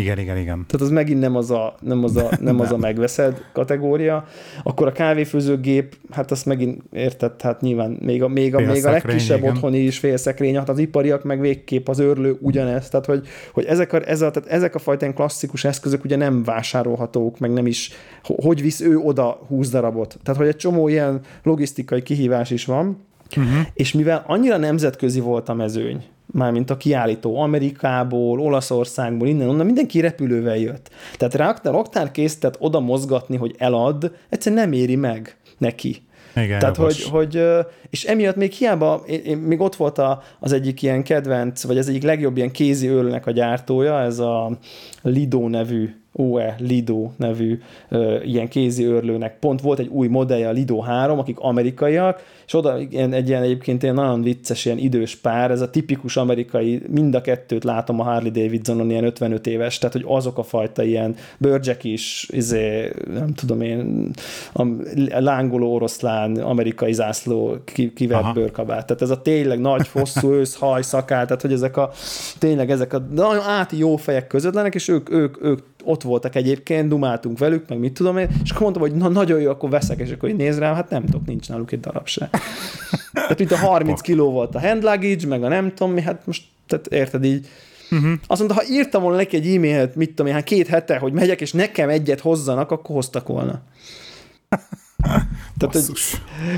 Igen, igen, igen. Tehát az megint nem az a, nem az a, nem az a megveszed kategória. Akkor a kávéfőzőgép, hát azt megint érted, hát nyilván még a, még a, még a legkisebb igen. otthoni is félszekrény, hát az ipariak meg végképp az őrlő ugyanez. Tehát, hogy, hogy ezek, a, ez a, tehát ezek a fajta klasszikus eszközök ugye nem vásárolhatók, meg nem is, hogy visz ő oda 20 darabot. Tehát, hogy egy csomó ilyen logisztikai kihívás is van, uh-huh. és mivel annyira nemzetközi volt a mezőny, mármint a kiállító Amerikából, Olaszországból, innen, onnan mindenki repülővel jött. Tehát raktár, raktár készített oda mozgatni, hogy elad, egyszerűen nem éri meg neki. Igen, Tehát, hogy, hogy, és emiatt még hiába, én, én, még ott volt a, az egyik ilyen kedvenc, vagy az egyik legjobb ilyen kézi ölnek a gyártója, ez a Lido nevű OE Lido nevű ö, ilyen kézi őrlőnek pont volt egy új modellje, a Lido 3, akik amerikaiak, és oda ilyen, egy ilyen egyébként ilyen nagyon vicces, ilyen idős pár, ez a tipikus amerikai, mind a kettőt látom a Harley Davidsonon ilyen 55 éves, tehát hogy azok a fajta ilyen bőrcsek is, izé, nem tudom én, a lángoló oroszlán, amerikai zászló kivert bőrkabát. Tehát ez a tényleg nagy, hosszú ősz, haj, szakál, tehát hogy ezek a tényleg ezek a nagyon áti jó fejek között lennek, és ők, ők, ők ott voltak egyébként, dumáltunk velük, meg mit tudom én, és akkor mondtam, hogy na nagyon jó, akkor veszek, és akkor így néz rám, hát nem tudok, nincs náluk egy darab se. Tehát itt a 30 kiló volt a hand luggage, meg a nem tudom mi, hát most, tehát érted így, Uh-huh. Azt mondta, ha írtam volna neki egy e-mailt, mit tudom én, hát két hete, hogy megyek, és nekem egyet hozzanak, akkor hoztak volna. Tehát, hogy,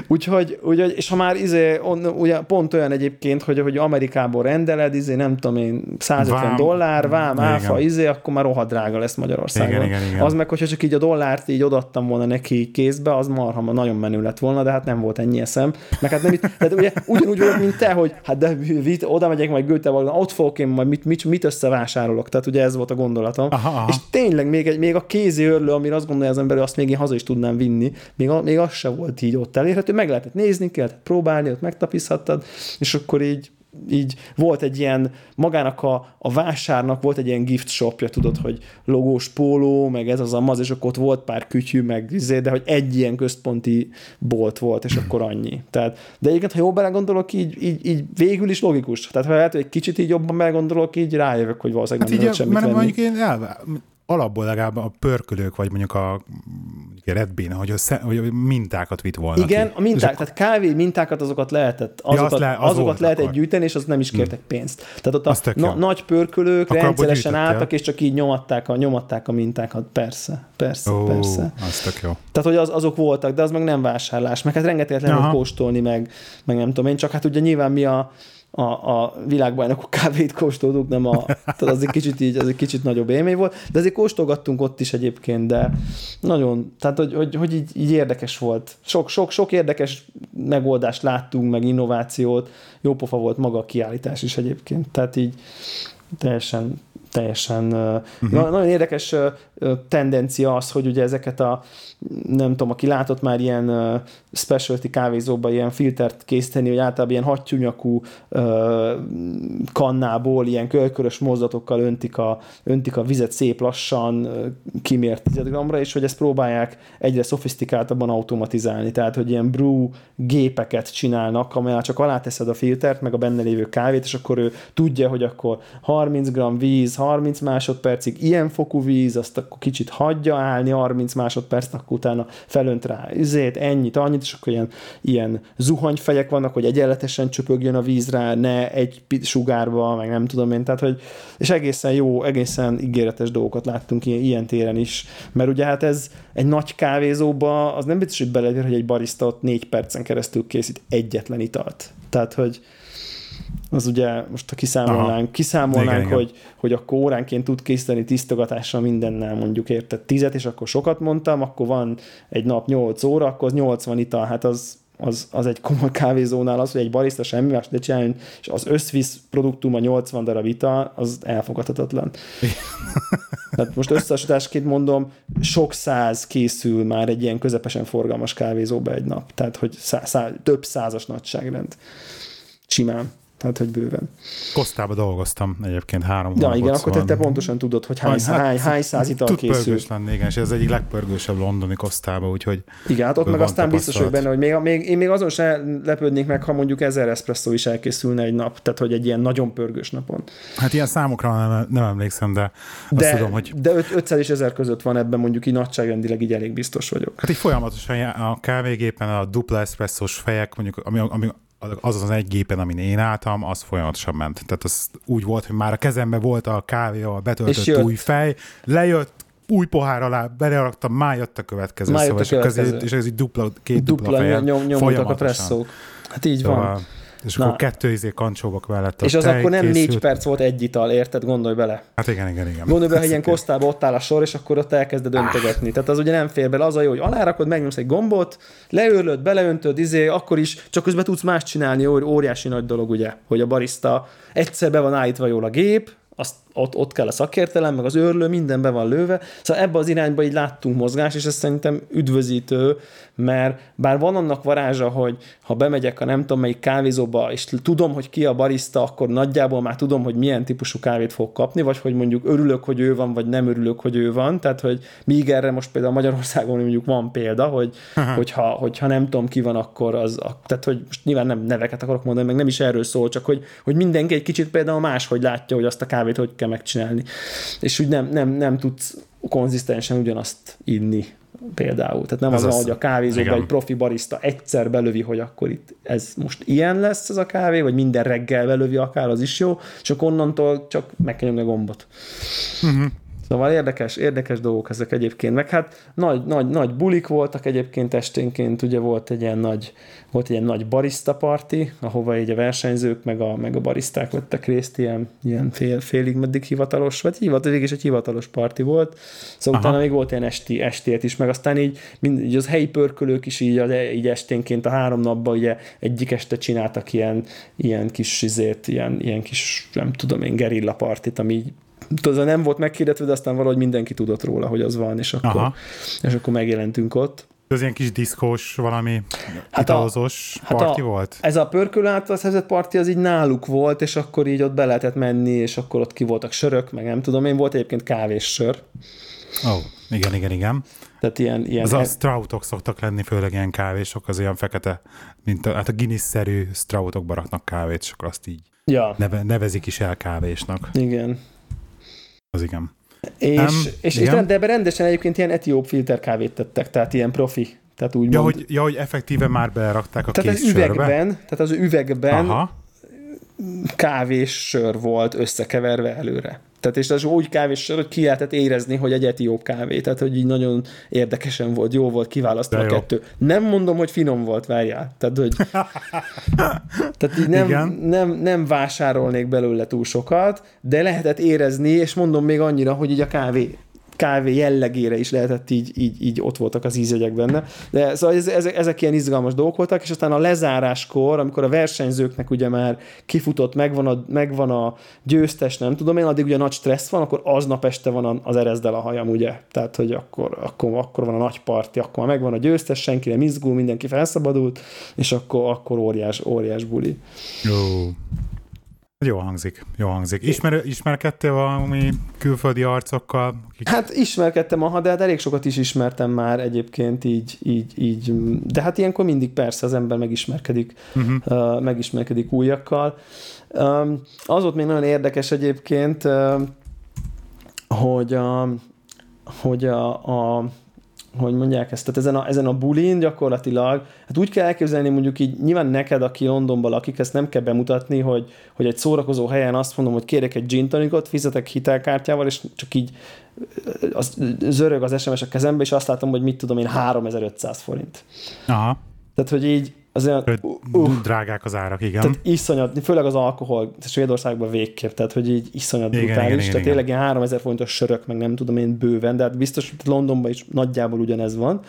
úgyhogy, úgyhogy, és ha már izé, on, ugye pont olyan egyébként, hogy, hogy Amerikából rendeled, izé, nem tudom én, 150 vám. dollár, vám, igen. áfa, izé, akkor már rohadt drága lesz Magyarországon. Igen, igen, igen. Az meg, hogyha csak így a dollárt így odattam volna neki kézbe, az marha nagyon menő lett volna, de hát nem volt ennyi eszem. Meg hát nem itt, tehát ugye ugyanúgy vagyok, mint te, hogy hát de vit, oda megyek majd Göteborgba, ott fogok én majd mit, mit, mit összevásárolok. Tehát ugye ez volt a gondolatom. Aha, aha. És tényleg még, egy, még a kézi örlő, amire azt gondolja az ember, hogy azt még én haza is tudnám vinni, még, még az sem volt így ott elérhető, meg lehetett nézni, kellett próbálni, ott megtapizhattad, és akkor így így volt egy ilyen, magának a, a vásárnak volt egy ilyen gift shopja, tudod, hogy logós póló, meg ez az amaz, és akkor ott volt pár kütyű, meg izé, de hogy egy ilyen központi bolt volt, és akkor annyi. Tehát, de egyébként, ha jól belegondolok, így, így, így végül is logikus. Tehát ha lehet, hogy egy kicsit így jobban belegondolok, így rájövök, hogy valószínűleg hát nem így, semmit mert venni. mondjuk én el, alapból legalább a pörkölők, vagy mondjuk a, mondjuk a Red Bean, hogy, a, hogy mintákat vitt volna Igen, ki. a minták, tehát kávé mintákat azokat lehetett, azokat, ja, le, az azokat lehetett akkor. gyűjteni, és az nem is hmm. kértek pénzt. Tehát ott a na, nagy pörkölők akkor rendszeresen álltak, és csak így nyomatták a, nyomatták a mintákat. Persze, persze, Ó, persze. Az tök jó. Tehát, hogy az, azok voltak, de az meg nem vásárlás. Meg hát rengeteget lehet kóstolni, meg, meg nem tudom én, csak hát ugye nyilván mi a a, a világbajnokok kávét kóstoltuk, nem a, tehát az egy kicsit így, az egy kicsit nagyobb élmény volt, de azért kóstolgattunk ott is egyébként, de nagyon, tehát hogy, hogy, hogy így, így érdekes volt. Sok, sok, sok érdekes megoldást láttunk, meg innovációt, jó pofa volt maga a kiállítás is egyébként. Tehát így teljesen teljesen uh-huh. nagyon érdekes tendencia az, hogy ugye ezeket a nem tudom, aki látott már ilyen specialty kávézóba ilyen filtert készíteni, hogy általában ilyen hattyúnyakú kannából ilyen körkörös mozdatokkal öntik a, öntik a vizet szép lassan kimért 10 gramra, és hogy ezt próbálják egyre szofisztikáltabban automatizálni, tehát hogy ilyen brew gépeket csinálnak, amelyel csak aláteszed a filtert, meg a benne lévő kávét, és akkor ő tudja, hogy akkor 30 gram víz, 30 másodpercig ilyen fokú víz, azt akkor kicsit hagyja állni 30 másodperc, akkor utána felönt rá izét, ennyit, annyit, és akkor ilyen, ilyen zuhanyfejek vannak, hogy egyenletesen csöpögjön a víz rá, ne egy sugárba, meg nem tudom én, tehát hogy, és egészen jó, egészen ígéretes dolgokat láttunk ilyen, ilyen téren is, mert ugye hát ez egy nagy kávézóba, az nem biztos, hogy belegyér, hogy egy barista ott négy percen keresztül készít egyetlen italt. Tehát, hogy az ugye most ha kiszámolnánk, Aha. kiszámolnánk, igen, hogy, igen. hogy akkor óránként tud készíteni tisztogatással mindennel mondjuk érted tizet, és akkor sokat mondtam, akkor van egy nap 8 óra, akkor az 80 ital, hát az, az, az egy komoly kávézónál az, hogy egy barista semmi más ne csináljon, és az összvisz produktum a 80 darab ital, az elfogadhatatlan. Tehát most összehasonlításként mondom, sok száz készül már egy ilyen közepesen forgalmas kávézóba egy nap. Tehát, hogy szá, szá, több százas nagyságrend. Simán. Tehát, hogy bőven. Kosztába dolgoztam egyébként három Ja, igen, akkor te, te pontosan tudod, hogy hány, hát, hány, hány száz ital tud készül. pörgős lenni, igen, és ez egyik legpörgősebb londoni kosztába, úgyhogy... Igen, hát ott meg aztán biztos hogy benne, hogy még, még, én még azon sem lepődnék meg, ha mondjuk ezer espresso is elkészülne egy nap, tehát hogy egy ilyen nagyon pörgős napon. Hát ilyen számokra nem, nem emlékszem, de, de azt tudom, hogy... De 500 és 1000 között van ebben mondjuk így nagyságrendileg így elég biztos vagyok. Hát így folyamatosan a kávégépen a dupla espresszós fejek, mondjuk ami, ami az az egy gépen, amin én álltam, az folyamatosan ment. Tehát az úgy volt, hogy már a kezembe volt a kávé, a betöltött új fej, lejött, új pohár alá beleraktam, már jött a következő. Már jött a szóval, következő. És ez így dupla, két dupla, dupla feje, nyom, nyomultak a presszók. Hát így szóval, van. És Na. akkor kettő izé kancsóbak mellett. És az akkor nem készült. négy perc volt egy ital, érted? Gondolj bele. Hát igen, igen, igen. Gondolj bele, hogy ilyen kosztába ott áll a sor, és akkor ott elkezded öntögetni. Ah. Tehát az ugye nem fér bele. Az a jó, hogy alárakod, megnyomsz egy gombot, leőrlöd, beleöntöd, izé, akkor is csak közben tudsz más csinálni, óriási nagy dolog, ugye, hogy a barista egyszer be van állítva jól a gép, azt ott, ott kell a szakértelem, meg az őrlő, minden be van lőve. Szóval ebbe az irányba így láttunk mozgás, és ez szerintem üdvözítő, mert bár van annak varázsa, hogy ha bemegyek a nem tudom melyik kávézóba, és tudom, hogy ki a barista, akkor nagyjából már tudom, hogy milyen típusú kávét fog kapni, vagy hogy mondjuk örülök, hogy ő van, vagy nem örülök, hogy ő van. Tehát, hogy míg erre most például Magyarországon mondjuk van példa, hogy, hogyha, hogyha nem tudom ki van, akkor az, tehát, hogy most nyilván nem neveket akarok mondani, meg nem is erről szól, csak hogy, hogy mindenki egy kicsit például máshogy látja, hogy azt a kávét hogy kell megcsinálni. És úgy nem, nem, nem tudsz konzisztensen ugyanazt inni például. Tehát nem ez az, az, hogy a kávézóban egy profi barista egyszer belövi, hogy akkor itt ez most ilyen lesz ez a kávé, vagy minden reggel belövi akár, az is jó, csak onnantól csak meg kell nyomni a gombot. Uh-huh. Szóval érdekes, érdekes dolgok ezek egyébként. Meg hát nagy, nagy, nagy bulik voltak egyébként esténként, ugye volt egy ilyen nagy, volt egy ilyen nagy barista party, ahova így a versenyzők meg a, meg a baristák vettek részt, ilyen, ilyen fél, félig meddig hivatalos, vagy hivatalos, is egy hivatalos parti volt. Szóval Aha. utána még volt ilyen esti, estét is, meg aztán így, mind, így az helyi pörkölők is így, az, így esténként a három napban ugye egyik este csináltak ilyen, ilyen kis izét, ilyen, ilyen kis, nem tudom én, gerilla partit, ami tudod, nem volt meghirdetve, de aztán valahogy mindenki tudott róla, hogy az van, és akkor, és akkor megjelentünk ott. Ez ilyen kis diszkós, valami hát italozós a, parti hát a, volt? Ez a pörkölő által szerzett parti az így náluk volt, és akkor így ott be lehetett menni, és akkor ott ki voltak sörök, meg nem tudom én, volt egyébként kávés Ó, oh, igen, igen, igen. Tehát ilyen, ilyen az a stroutok szoktak lenni, főleg ilyen kávésok, az ilyen fekete, mint a, hát a Guinness-szerű strautokba raknak kávét, és akkor azt így ja. neve, nevezik is el kávésnak. Igen. Az igen. És, um, és, igen. és de ebben rendesen egyébként ilyen etióp filter kávét tettek, tehát ilyen profi. Tehát úgy ja, mond... hogy, ja, hogy effektíve már berakták a tehát kész az üvegben, Tehát az üvegben Aha. kávés sör volt összekeverve előre. Tehát és az úgy kávés, hogy ki lehetett érezni, hogy egy etióp kávé. Tehát, hogy így nagyon érdekesen volt, jó volt kiválasztva a kettő. Nem mondom, hogy finom volt, várjál. Tehát, hogy tehát így nem, nem, nem vásárolnék belőle túl sokat, de lehetett érezni, és mondom még annyira, hogy így a kávé kávé jellegére is lehetett így, így, így ott voltak az ízjegyek benne. De szóval ez, ezek, ezek ilyen izgalmas dolgok voltak, és aztán a lezáráskor, amikor a versenyzőknek ugye már kifutott, megvan a, megvan a győztes, nem tudom én, addig ugye nagy stressz van, akkor aznap este van az erezdel a hajam, ugye? Tehát, hogy akkor, akkor, akkor van a nagy parti, akkor már megvan a győztes, senki nem izgul, mindenki felszabadult, és akkor, akkor óriás, óriás buli. Jó. Jó hangzik, jó hangzik. Ismer, ismerkedtél valami külföldi arcokkal? Akik... Hát ismerkedtem, aha, de hát elég sokat is ismertem már egyébként így, így, így. De hát ilyenkor mindig persze az ember megismerkedik, uh-huh. uh, megismerkedik újakkal. Az volt még nagyon érdekes egyébként, hogy a, hogy a, a hogy mondják ezt, tehát ezen a, ezen a bulin gyakorlatilag, hát úgy kell elképzelni mondjuk így, nyilván neked, aki Londonban lakik, ezt nem kell bemutatni, hogy, hogy egy szórakozó helyen azt mondom, hogy kérek egy gin tonicot, fizetek hitelkártyával, és csak így az, zörög az SMS a kezembe, és azt látom, hogy mit tudom én, 3500 forint. Aha. Tehát, hogy így azért uh, uh, drágák az árak, igen. Tehát iszonyat, főleg az alkohol, Svédországban végképp, tehát hogy így iszonyat igen, brutális, igen, igen, tehát igen. tényleg ilyen 3000 forintos sörök, meg nem tudom én bőven, de hát biztos, hogy Londonban is nagyjából ugyanez van.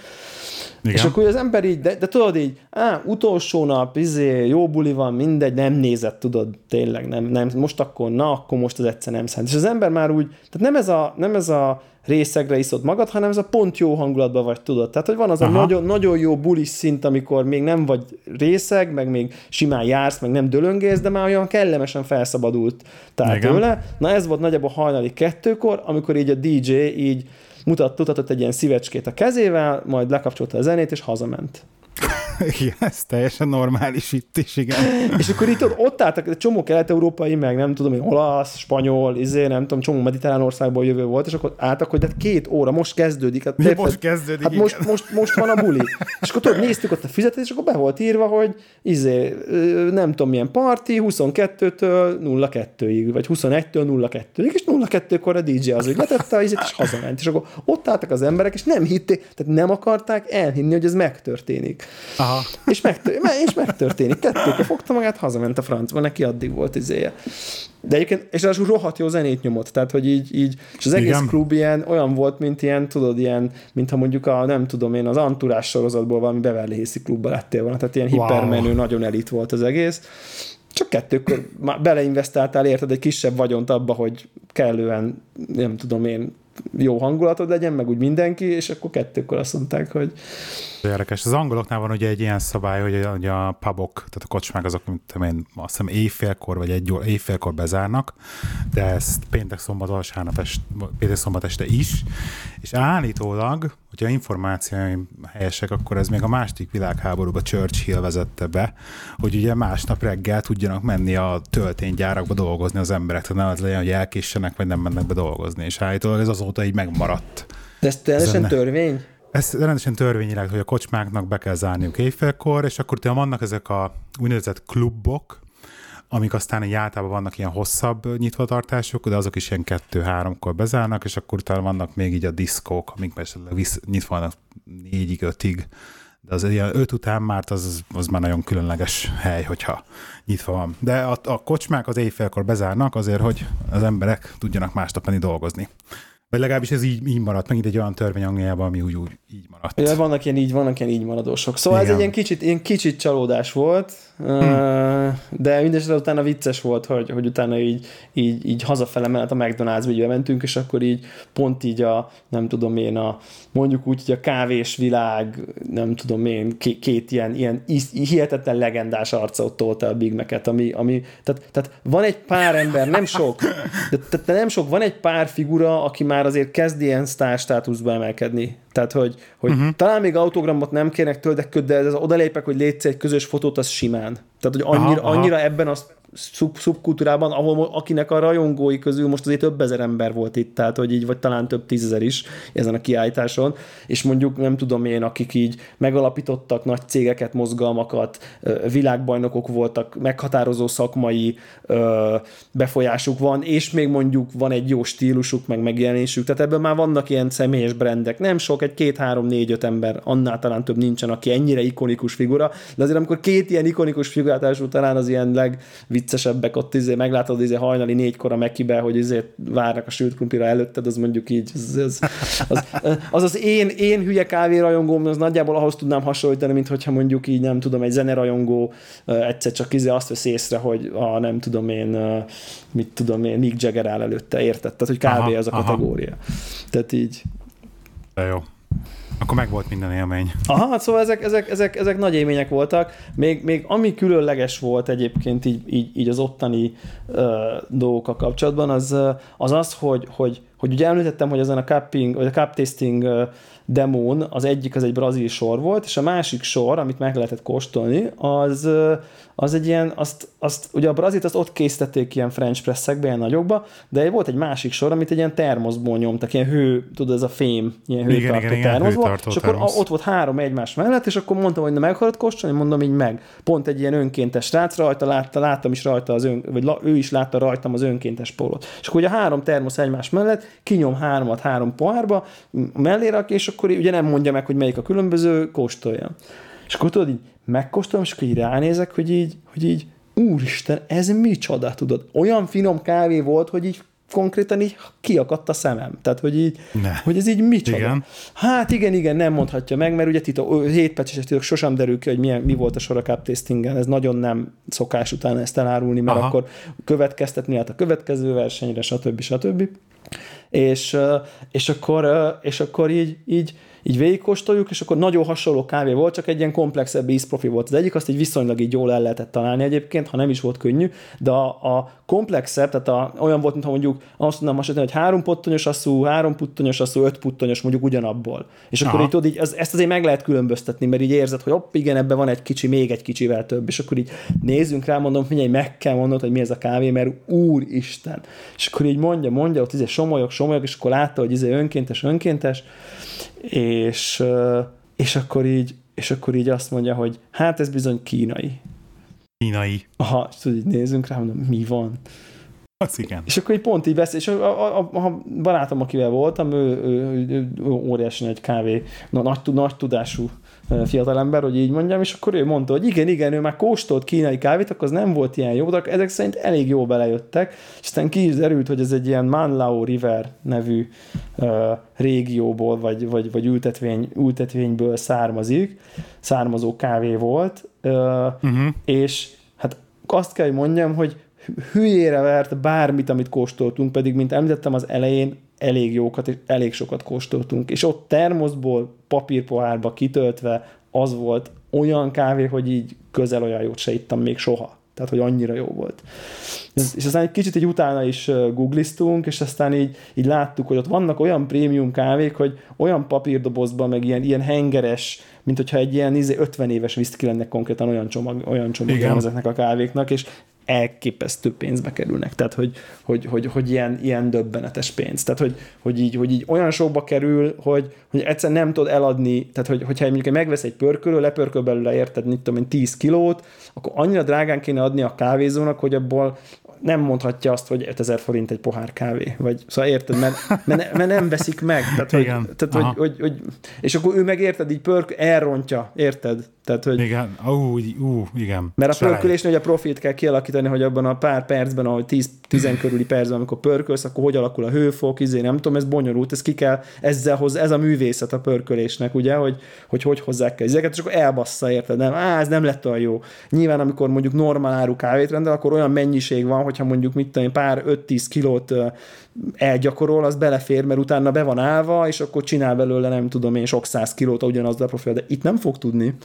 Igen. És akkor az ember így, de, de tudod így, á, utolsó nap, izé, jó buli van, mindegy, nem nézett, tudod, tényleg, nem, nem, most akkor, na, akkor most az egyszer nem szent. És az ember már úgy, tehát nem ez a, nem ez a részegre iszod magad, hanem ez a pont jó hangulatban vagy, tudod. Tehát, hogy van az Aha. a nagyon, nagyon jó bulis szint, amikor még nem vagy részeg, meg még simán jársz, meg nem dölöngész, de már olyan kellemesen felszabadult tehát tőle. Na ez volt nagyjából hajnali kettőkor, amikor így a DJ így mutat, mutatott egy ilyen szívecskét a kezével, majd lekapcsolta a zenét, és hazament. Igen, ez teljesen normális itt is, igen. és akkor itt ott álltak, egy csomó kelet-európai, meg nem tudom, hogy olasz, spanyol, izé, nem tudom, csomó mediterrán országból jövő volt, és akkor álltak, hogy hát két óra, most kezdődik. Hát, Mi most kezdődik, Hát most, most, most, van a buli. és akkor tudod, néztük ott a fizetést, és akkor be volt írva, hogy izé, nem tudom milyen parti, 22-től 02-ig, vagy 21-től 02-ig, és 02-kor a DJ az, hogy letette az és hazament. És akkor ott álltak az emberek, és nem hitték, tehát nem akarták elhinni, hogy ez megtörténik. Aha. És, megtör, és megtörténik. Kettőkor fogta magát, hazament a francba, neki addig volt izéje. De egyébként, és az rohadt jó zenét nyomott, tehát, hogy így, így és az egész Igen. klub ilyen, olyan volt, mint ilyen, tudod, ilyen, mintha mondjuk a, nem tudom én, az Anturás sorozatból valami Beverly Hills klubba lettél volna, tehát ilyen wow. hipermenő, nagyon elit volt az egész. Csak kettőkor már beleinvestáltál, érted egy kisebb vagyont abba, hogy kellően, nem tudom én, jó hangulatod legyen, meg úgy mindenki, és akkor kettőkor azt mondták, hogy Érdekes. Az angoloknál van ugye egy ilyen szabály, hogy, hogy a pubok, tehát a kocsmák azok, mint én, azt hiszem éjfélkor vagy egy éjfélkor bezárnak, de ezt péntek, szombat, vasárnap est, péntek, szombat este is, és állítólag, hogyha információim helyesek, akkor ez még a második világháborúban Churchill vezette be, hogy ugye másnap reggel tudjanak menni a tölténygyárakba dolgozni az emberek, tehát nem az legyen, hogy elkéssenek, vagy nem mennek be dolgozni, és állítólag ez azóta így megmaradt. De ez teljesen törvény? Ez rendesen törvényileg, hogy a kocsmáknak be kell zárniuk éjfélkor, és akkor utána vannak ezek a úgynevezett klubok, amik aztán egy általában vannak ilyen hosszabb nyitvatartások, de azok is ilyen kettő-háromkor bezárnak, és akkor utána vannak még így a diszkók, amik esetleg visz, nyitva vannak négyig, ötig, de az ilyen öt után már az, az már nagyon különleges hely, hogyha nyitva van. De a, a kocsmák az éjfélkor bezárnak azért, hogy az emberek tudjanak másnap menni dolgozni. Vagy legalábbis ez így, így maradt, megint egy olyan törvény Angliában, ami úgy, úgy így maradt. Ja, vannak ilyen így, vannak ilyen így maradósok. Szóval Igen. ez egy ilyen kicsit, ilyen kicsit csalódás volt, Hmm. De mindesetre utána vicces volt, hogy, hogy utána így, így, így hazafele mellett a McDonald's-ba így mentünk, és akkor így pont így a, nem tudom én, a, mondjuk úgy, hogy a kávés világ, nem tudom én, két, két ilyen, ilyen hihetetlen legendás arca ott tolta a Big Mac-et, ami, ami tehát, tehát, van egy pár ember, nem sok, de, tehát nem sok, van egy pár figura, aki már azért kezd ilyen sztár státuszba emelkedni. Tehát, hogy, hogy uh-huh. talán még autogramot nem kérnek tőle, de ez odalépek, hogy létsz egy közös fotót, az simán. Tehát, hogy annyira, aha, aha. annyira ebben az szub, szubkultúrában, ahol akinek a rajongói közül most azért több ezer ember volt itt, tehát hogy így, vagy talán több tízezer is ezen a kiállításon, és mondjuk nem tudom én, akik így megalapítottak nagy cégeket, mozgalmakat, világbajnokok voltak, meghatározó szakmai befolyásuk van, és még mondjuk van egy jó stílusuk, meg megjelenésük, tehát ebben már vannak ilyen személyes brendek, nem sok, egy két, három, négy, öt ember, annál talán több nincsen, aki ennyire ikonikus figura, de azért amikor két ilyen ikonikus figurátású talán az ilyen leg viccesebbek, ott izé, meglátod izé hajnali négykor a Mekibe, hogy izé várnak a sült krumplira előtted, az mondjuk így, az az, az, az, az én, én hülye kávérajongóm, az nagyjából ahhoz tudnám hasonlítani, mint hogyha mondjuk így nem tudom, egy zenerajongó egyszer csak izé azt vesz észre, hogy a nem tudom én, mit tudom én, Mick Jagger áll előtte, érted? Tehát, hogy. Aha, ez a kategória. Aha. Tehát így. De jó. Akkor meg volt minden élmény. Aha, hát szóval ezek, ezek, ezek, ezek nagy élmények voltak. Még, még ami különleges volt egyébként így, így, így az ottani uh, dolgokkal kapcsolatban, az az, az hogy, hogy, hogy ugye említettem, hogy ezen a cupping, vagy a cup tasting uh, demón az egyik az egy brazil sor volt, és a másik sor, amit meg lehetett kóstolni, az, az egy ilyen, azt, azt, ugye a brazilt azt ott készítették ilyen french pressekbe, ilyen nagyokba, de volt egy másik sor, amit egy ilyen termoszból nyomtak, ilyen hő, tudod, ez a fém, ilyen hőtartó igen, termoszból, igen, és akkor termosz. ott volt három egymás mellett, és akkor mondtam, hogy na meg akarod kóstolni, mondom így meg. Pont egy ilyen önkéntes srác rajta, látta, láttam is rajta az ön, vagy ő is látta rajtam az önkéntes pólót. És akkor ugye a három termosz egymás mellett, kinyom háromat három pohárba, mellé rak, és akkor ugye nem mondja meg, hogy melyik a különböző, kóstolja. És akkor tudod, így megkóstolom, és akkor így ránézek, hogy így, hogy így úristen, ez micsoda, tudod? Olyan finom kávé volt, hogy így konkrétan így kiakadt a szemem. Tehát, hogy így, ne. hogy ez így micsoda. Igen. Hát igen, igen, nem mondhatja meg, mert ugye titok, hétpecses titok sosem derül ki, hogy milyen, mi volt a sor a cup tastingen, ez nagyon nem szokás után ezt elárulni, mert Aha. akkor következtetni át a következő versenyre, stb. stb. És, és, akkor, és akkor így, így így végigkóstoljuk, és akkor nagyon hasonló kávé volt, csak egy ilyen komplexebb ízprofi volt az egyik, azt így viszonylag így jól el lehetett találni egyébként, ha nem is volt könnyű, de a, a komplexebb, tehát a, olyan volt, mintha mondjuk azt tudnám hasonlítani, hogy három puttonyos asszú, három puttonyos asszú, öt puttonyos, mondjuk ugyanabból. És Aha. akkor így tudod, így, az, ezt azért meg lehet különböztetni, mert így érzed, hogy hopp, igen, ebben van egy kicsi, még egy kicsivel több, és akkor így nézzünk rá, mondom, figyelj, meg kell mondod, hogy mi ez a kávé, mert úristen. És akkor így mondja, mondja, ott izé somolyok, somolyok, és akkor látta, hogy izé önkéntes, önkéntes, és, és akkor így és akkor így azt mondja, hogy hát ez bizony kínai. Kínai. Aha, és tudod, így nézzünk rá, mondom, mi van? Az igen. És akkor így pont így beszél, és a, a, a, a barátom, akivel voltam, ő, ő, ő, ő óriási nagy kávé, nagy, nagy tudású fiatalember, hogy így mondjam, és akkor ő mondta, hogy igen, igen, ő már kóstolt kínai kávét, akkor az nem volt ilyen jó, de ezek szerint elég jó belejöttek, és aztán ki is derült, hogy ez egy ilyen Manlao River nevű uh, régióból, vagy, vagy, vagy ültetvény, ültetvényből származik, származó kávé volt, uh, uh-huh. és hát azt kell, hogy mondjam, hogy hülyére vert bármit, amit kóstoltunk, pedig, mint említettem az elején, elég jókat és elég sokat kóstoltunk, és ott termoszból, papírpohárba kitöltve az volt olyan kávé, hogy így közel olyan jót se ittam még soha. Tehát, hogy annyira jó volt. És aztán egy kicsit így utána is googliztunk, és aztán így, így láttuk, hogy ott vannak olyan prémium kávék, hogy olyan papírdobozban, meg ilyen, ilyen hengeres, mint hogyha egy ilyen 50 izé, éves viszki lenne konkrétan olyan csomag, olyan csomag ezeknek a kávéknak, és elképesztő pénzbe kerülnek. Tehát, hogy, hogy, hogy, hogy ilyen, ilyen döbbenetes pénz. Tehát, hogy, hogy, így, hogy így olyan sokba kerül, hogy, hogy egyszer nem tud eladni, tehát, hogy, hogyha mondjuk megvesz egy pörkölő, lepörköl belőle, érted, mit tudom én, 10 kilót, akkor annyira drágán kéne adni a kávézónak, hogy abból nem mondhatja azt, hogy 5000 forint egy pohár kávé. Vagy, szóval érted, mert, mert, mert nem veszik meg. Tehát, hogy, Igen. tehát hogy, hogy, hogy, és akkor ő meg érted, így pörk, elrontja, érted? Tehát, hogy, igen, ú, ú, igen. Mert a pörkölésnél ugye a profit kell kialakítani, hogy abban a pár percben, ahogy 10, 10 körüli percben, amikor pörkölsz, akkor hogy alakul a hőfok, izé, nem tudom, ez bonyolult, ez ki kell, ezzel hoz, ez a művészet a pörkölésnek, ugye, hogy hogy, hogy hozzák kell ezeket, és akkor elbassza, érted? Nem, á, ez nem lett olyan jó. Nyilván, amikor mondjuk normál áru kávét rendel, akkor olyan mennyiség van, hogyha mondjuk mit tudom, pár 5-10 kilót elgyakorol, az belefér, mert utána be van állva, és akkor csinál belőle, nem tudom én, sok száz kilót ugyanaz a profil, de itt nem fog tudni.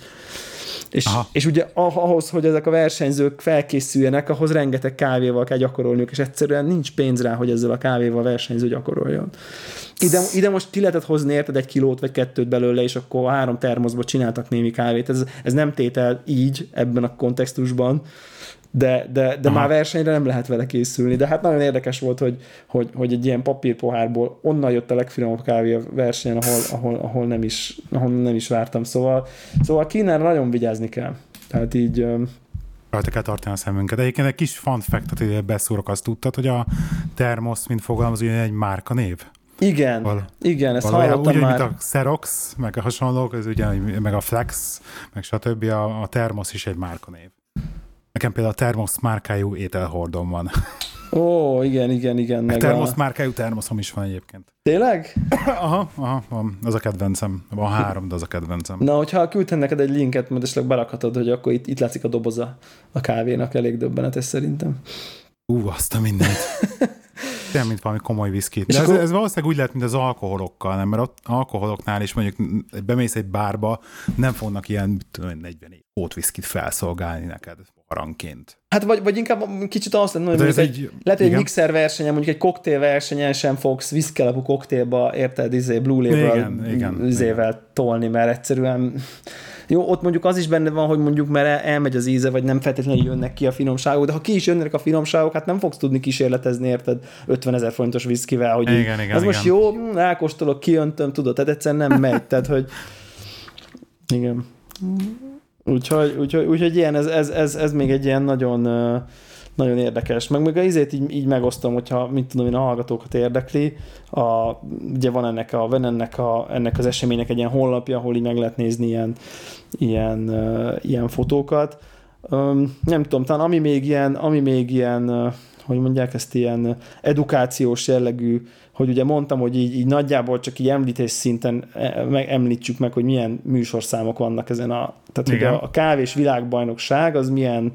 És, és ugye ahhoz, hogy ezek a versenyzők felkészüljenek, ahhoz rengeteg kávéval kell gyakorolniuk, és egyszerűen nincs pénz rá, hogy ezzel a kávéval versenyző gyakoroljon. Ide, ide most ki lehetett hozni érted egy kilót vagy kettőt belőle, és akkor három termoszba csináltak némi kávét. Ez, ez nem tétel így ebben a kontextusban, de, de, de már versenyre nem lehet vele készülni. De hát nagyon érdekes volt, hogy, hogy, hogy egy ilyen papírpohárból onnan jött a legfinomabb kávé a versenyen, ahol, ahol, ahol, nem, is, ahol nem is vártam. Szóval, szóval Kínára nagyon vigyázni kell. Tehát így rajta kell tartani a szemünket. Egyébként egy kis fun fact, hogy beszúrok, azt tudtad, hogy a Termos, mint fogalmaz, egy márka név? Igen, Val- igen, ezt hallottam úgy, már. mint a Xerox, meg a hasonlók, ez ugye, meg a Flex, meg stb. A, a Termos is egy márkanév. Nekem például a Thermos márkájú ételhordom van. Ó, igen, igen, igen. Meg termosz a... márkájú termoszom is van egyébként. Tényleg? aha, aha, van. Az a kedvencem. Van három, de az a kedvencem. Na, hogyha küldtem neked egy linket, majd esetleg berakhatod, hogy akkor itt, itt látszik a doboza a kávénak, elég döbbenetes szerintem. Ú, azt a mindent. Nem, mint valami komoly viszkit. De ez, ez valószínűleg úgy lehet, mint az alkoholokkal, nem? Mert ott alkoholoknál is mondjuk bemész egy bárba, nem fognak ilyen 40 év viszkit felszolgálni neked aranként. Hát vagy, vagy inkább kicsit azt mondom, hogy egy, egy, lehet, hogy egy mixer versenyen, mondjuk egy koktél versenyen sem fogsz viszki alapú koktélba, érted, izé, Blue Label izével tolni, mert egyszerűen jó, ott mondjuk az is benne van, hogy mondjuk mert elmegy az íze, vagy nem feltétlenül jönnek ki a finomságok, de ha ki is jönnek a finomságok, hát nem fogsz tudni kísérletezni, érted, 50 ezer forintos viszkivel, hogy igen, igen, ez igen. most jó, elkóstolok, kiöntöm, tudod, tehát egyszerűen nem megy, tehát hogy igen. Úgyhogy, úgyhogy, úgyhogy ilyen, ez, ez, ez, ez, még egy ilyen nagyon, nagyon érdekes. Meg még a izét így, így megosztom, hogyha mit tudom én, a hallgatókat érdekli. A, ugye van ennek, a, van ennek, a, ennek az eseménynek egy ilyen honlapja, ahol így meg lehet nézni ilyen, ilyen, ilyen fotókat. Um, nem tudom, talán ami még ilyen, ami még ilyen hogy mondják ezt ilyen edukációs jellegű, hogy ugye mondtam, hogy így, így nagyjából csak így említés szinten e, meg, említsük meg, hogy milyen műsorszámok vannak ezen a, tehát Igen. ugye a kávés világbajnokság az milyen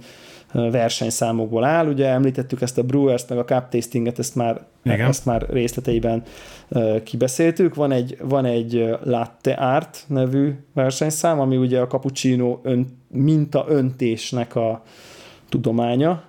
versenyszámokból áll. Ugye említettük ezt a Brewers-t, meg a Cup Tastinget, ezt már, Igen. ezt már részleteiben kibeszéltük. Van egy, van egy Latte Art nevű versenyszám, ami ugye a cappuccino ön, minta öntésnek a tudománya,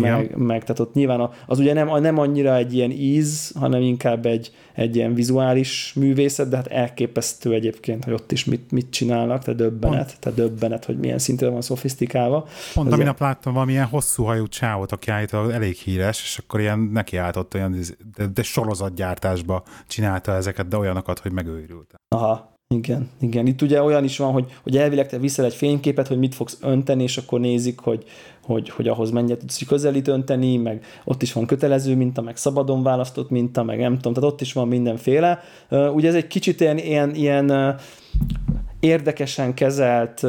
meg, meg, tehát ott nyilván az ugye nem, nem annyira egy ilyen íz, hanem inkább egy, egy ilyen vizuális művészet, de hát elképesztő egyébként, hogy ott is mit, mit csinálnak, te döbbenet, Pont. te döbbenet, hogy milyen szinten van szofisztikálva. Pont a minap láttam valamilyen hosszú hajú csávot, aki állítólag elég híres, és akkor ilyen nekiállított olyan, de, de sorozatgyártásba csinálta ezeket, de olyanokat, hogy megőrült. Aha, igen, igen. Itt ugye olyan is van, hogy, hogy elvileg te viszel egy fényképet, hogy mit fogsz önteni, és akkor nézik, hogy, hogy, hogy ahhoz mennyit tudsz közelít önteni, meg ott is van kötelező minta, meg szabadon választott minta, meg nem tudom, tehát ott is van mindenféle. Ugye ez egy kicsit ilyen, ilyen, ilyen érdekesen kezelt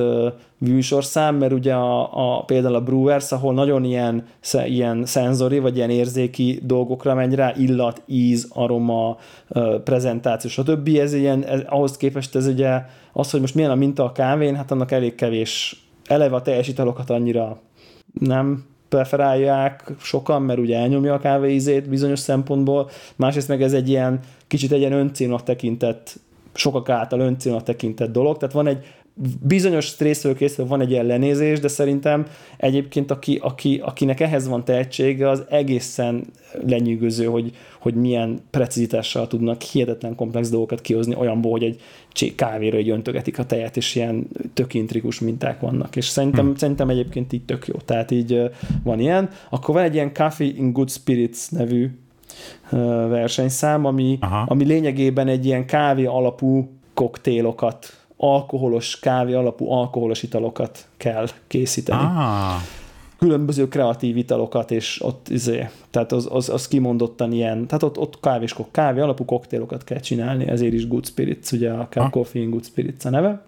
műsorszám, mert ugye a, a, például a Brewers, ahol nagyon ilyen, ilyen szenzori, vagy ilyen érzéki dolgokra megy rá, illat, íz, aroma, prezentáció, stb. Ez ilyen, ez, ahhoz képest ez ugye az, hogy most milyen a minta a kávén, hát annak elég kevés. Eleve a teljes italokat annyira nem preferálják sokan, mert ugye elnyomja a kávéízét bizonyos szempontból, másrészt meg ez egy ilyen kicsit egy ilyen öncélnak tekintett sokak által öncélnak tekintett dolog, tehát van egy bizonyos részről készül van egy ellenézés, de szerintem egyébként aki, aki, akinek ehhez van tehetsége, az egészen lenyűgöző, hogy, hogy milyen precizitással tudnak hihetetlen komplex dolgokat kihozni olyanból, hogy egy kávéra egy öntögetik a tejet, és ilyen tök intrikus minták vannak, és szerintem, hmm. szerintem egyébként így tök jó, tehát így van ilyen. Akkor van egy ilyen Coffee in Good Spirits nevű versenyszám, ami, ami lényegében egy ilyen kávé alapú koktélokat alkoholos, kávé alapú alkoholos italokat kell készíteni. Ah. Különböző kreatív italokat, és ott izé, tehát az, az, az kimondottan ilyen, tehát ott, ott kávés, kávé alapú koktélokat kell csinálni, ezért is Good Spirits, ugye a ah. Coffee Good Spirits a neve.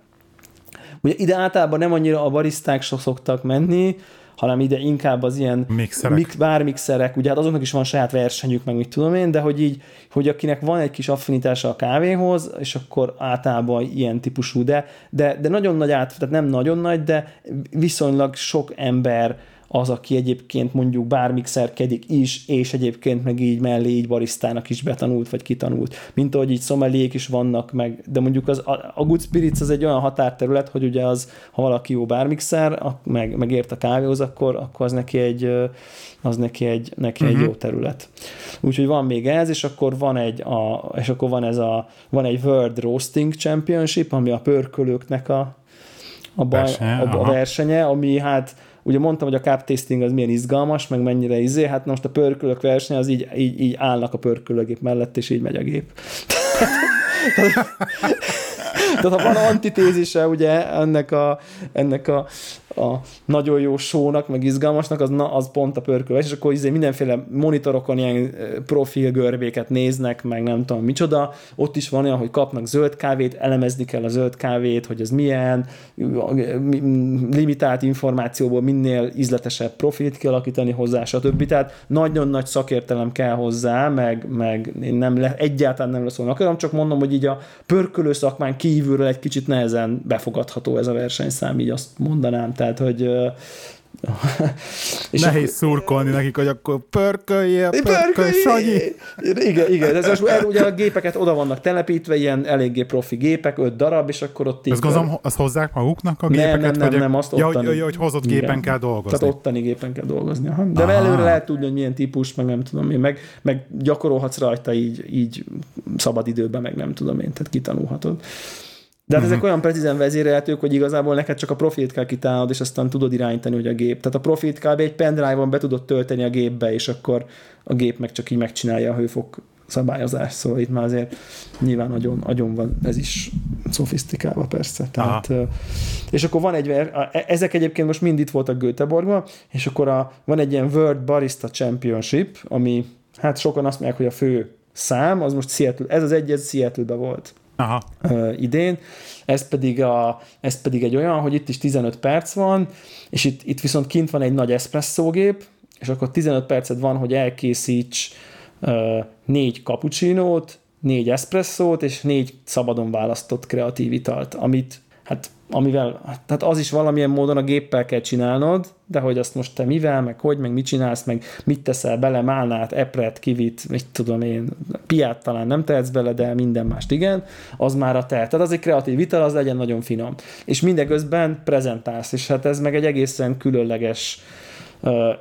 Ugye ide általában nem annyira a bariszták sok szoktak menni, hanem ide inkább az ilyen mixerek. Mix, bármixerek, ugye hát azoknak is van saját versenyük, meg mit tudom én, de hogy így, hogy akinek van egy kis affinitása a kávéhoz, és akkor általában ilyen típusú, de, de, de nagyon nagy át, tehát nem nagyon nagy, de viszonylag sok ember az, aki egyébként mondjuk bármixerkedik is, és egyébként meg így mellé így barisztának is betanult, vagy kitanult. Mint ahogy így szomeliék is vannak, meg, de mondjuk az, a, Good Spirits az egy olyan határterület, hogy ugye az, ha valaki jó bármixer, meg, meg ért a kávéhoz, akkor, akkor az neki egy, az neki egy, neki uh-huh. egy mhm. jó terület. Úgyhogy van még ez, és akkor van egy, a, és akkor van ez a, van egy World Roasting Championship, ami a pörkölőknek a, a, baj, versenye, a, a versenye, ami hát ugye mondtam, hogy a cup tasting az milyen izgalmas, meg mennyire izé, hát most a pörkölök verseny az így, így, így állnak a pörkölőgép mellett, és így megy a gép. Tehát ha van antitézise ugye ennek a, ennek a, a nagyon jó sónak, meg izgalmasnak, az, na, az pont a pörkölés, és akkor izé mindenféle monitorokon ilyen profil görbéket néznek, meg nem tudom micsoda, ott is van olyan, hogy kapnak zöld kávét, elemezni kell a zöld kávét, hogy ez milyen, limitált információból minél ízletesebb profilt kialakítani hozzá, stb. Tehát nagyon nagy szakértelem kell hozzá, meg, meg én nem le, egyáltalán nem lesz akarom, csak mondom, hogy így a pörkölő szakmán kívülről egy kicsit nehezen befogadható ez a versenyszám, így azt mondanám, tehát hogy és Nehéz akkor, szurkolni nekik, hogy akkor pörköljél, pörkölj, Sanyi. Igen, igen. Ez most, ugye a gépeket oda vannak telepítve, ilyen eléggé profi gépek, öt darab, és akkor ott... Ezt gondolom, azt hozzák maguknak a gépeket? Nem, nem, nem, nem azt ja, ottani. Ja, hogy hozott igen. gépen kell dolgozni. Tehát ottani gépen kell dolgozni. Aha. De Aha. előre lehet tudni, hogy milyen típus, meg nem tudom én, meg, meg gyakorolhatsz rajta így, így szabad időben, meg nem tudom én, tehát kitanulhatod. De hát uh-huh. ezek olyan precízen vezérelhetők, hogy igazából neked csak a profilt kell kitálnod, és aztán tudod irányítani, hogy a gép. Tehát a profilt kb. egy pendrive-on be tudod tölteni a gépbe, és akkor a gép meg csak így megcsinálja a hőfok szabályozás, szóval itt már azért nyilván nagyon, nagyon van ez is szofisztikálva persze. Tehát, és akkor van egy, e- ezek egyébként most mind itt voltak Göteborgban, és akkor a, van egy ilyen World Barista Championship, ami hát sokan azt mondják, hogy a fő szám, az most Seattle, ez az egy, ez Seattle-be volt. Aha. idén. Ez pedig, a, ez pedig egy olyan, hogy itt is 15 perc van, és itt, itt viszont kint van egy nagy eszpresszógép, és akkor 15 percet van, hogy elkészíts uh, négy cappuccinót, négy eszpresszót, és négy szabadon választott kreatív italt, amit hát amivel, tehát az is valamilyen módon a géppel kell csinálnod, de hogy azt most te mivel, meg hogy, meg mit csinálsz, meg mit teszel bele, málnát, epret, kivit, mit tudom én, piát talán nem tehetsz bele, de minden mást igen, az már a te. Tehát az egy kreatív vital, az legyen nagyon finom. És mindeközben prezentálsz, és hát ez meg egy egészen különleges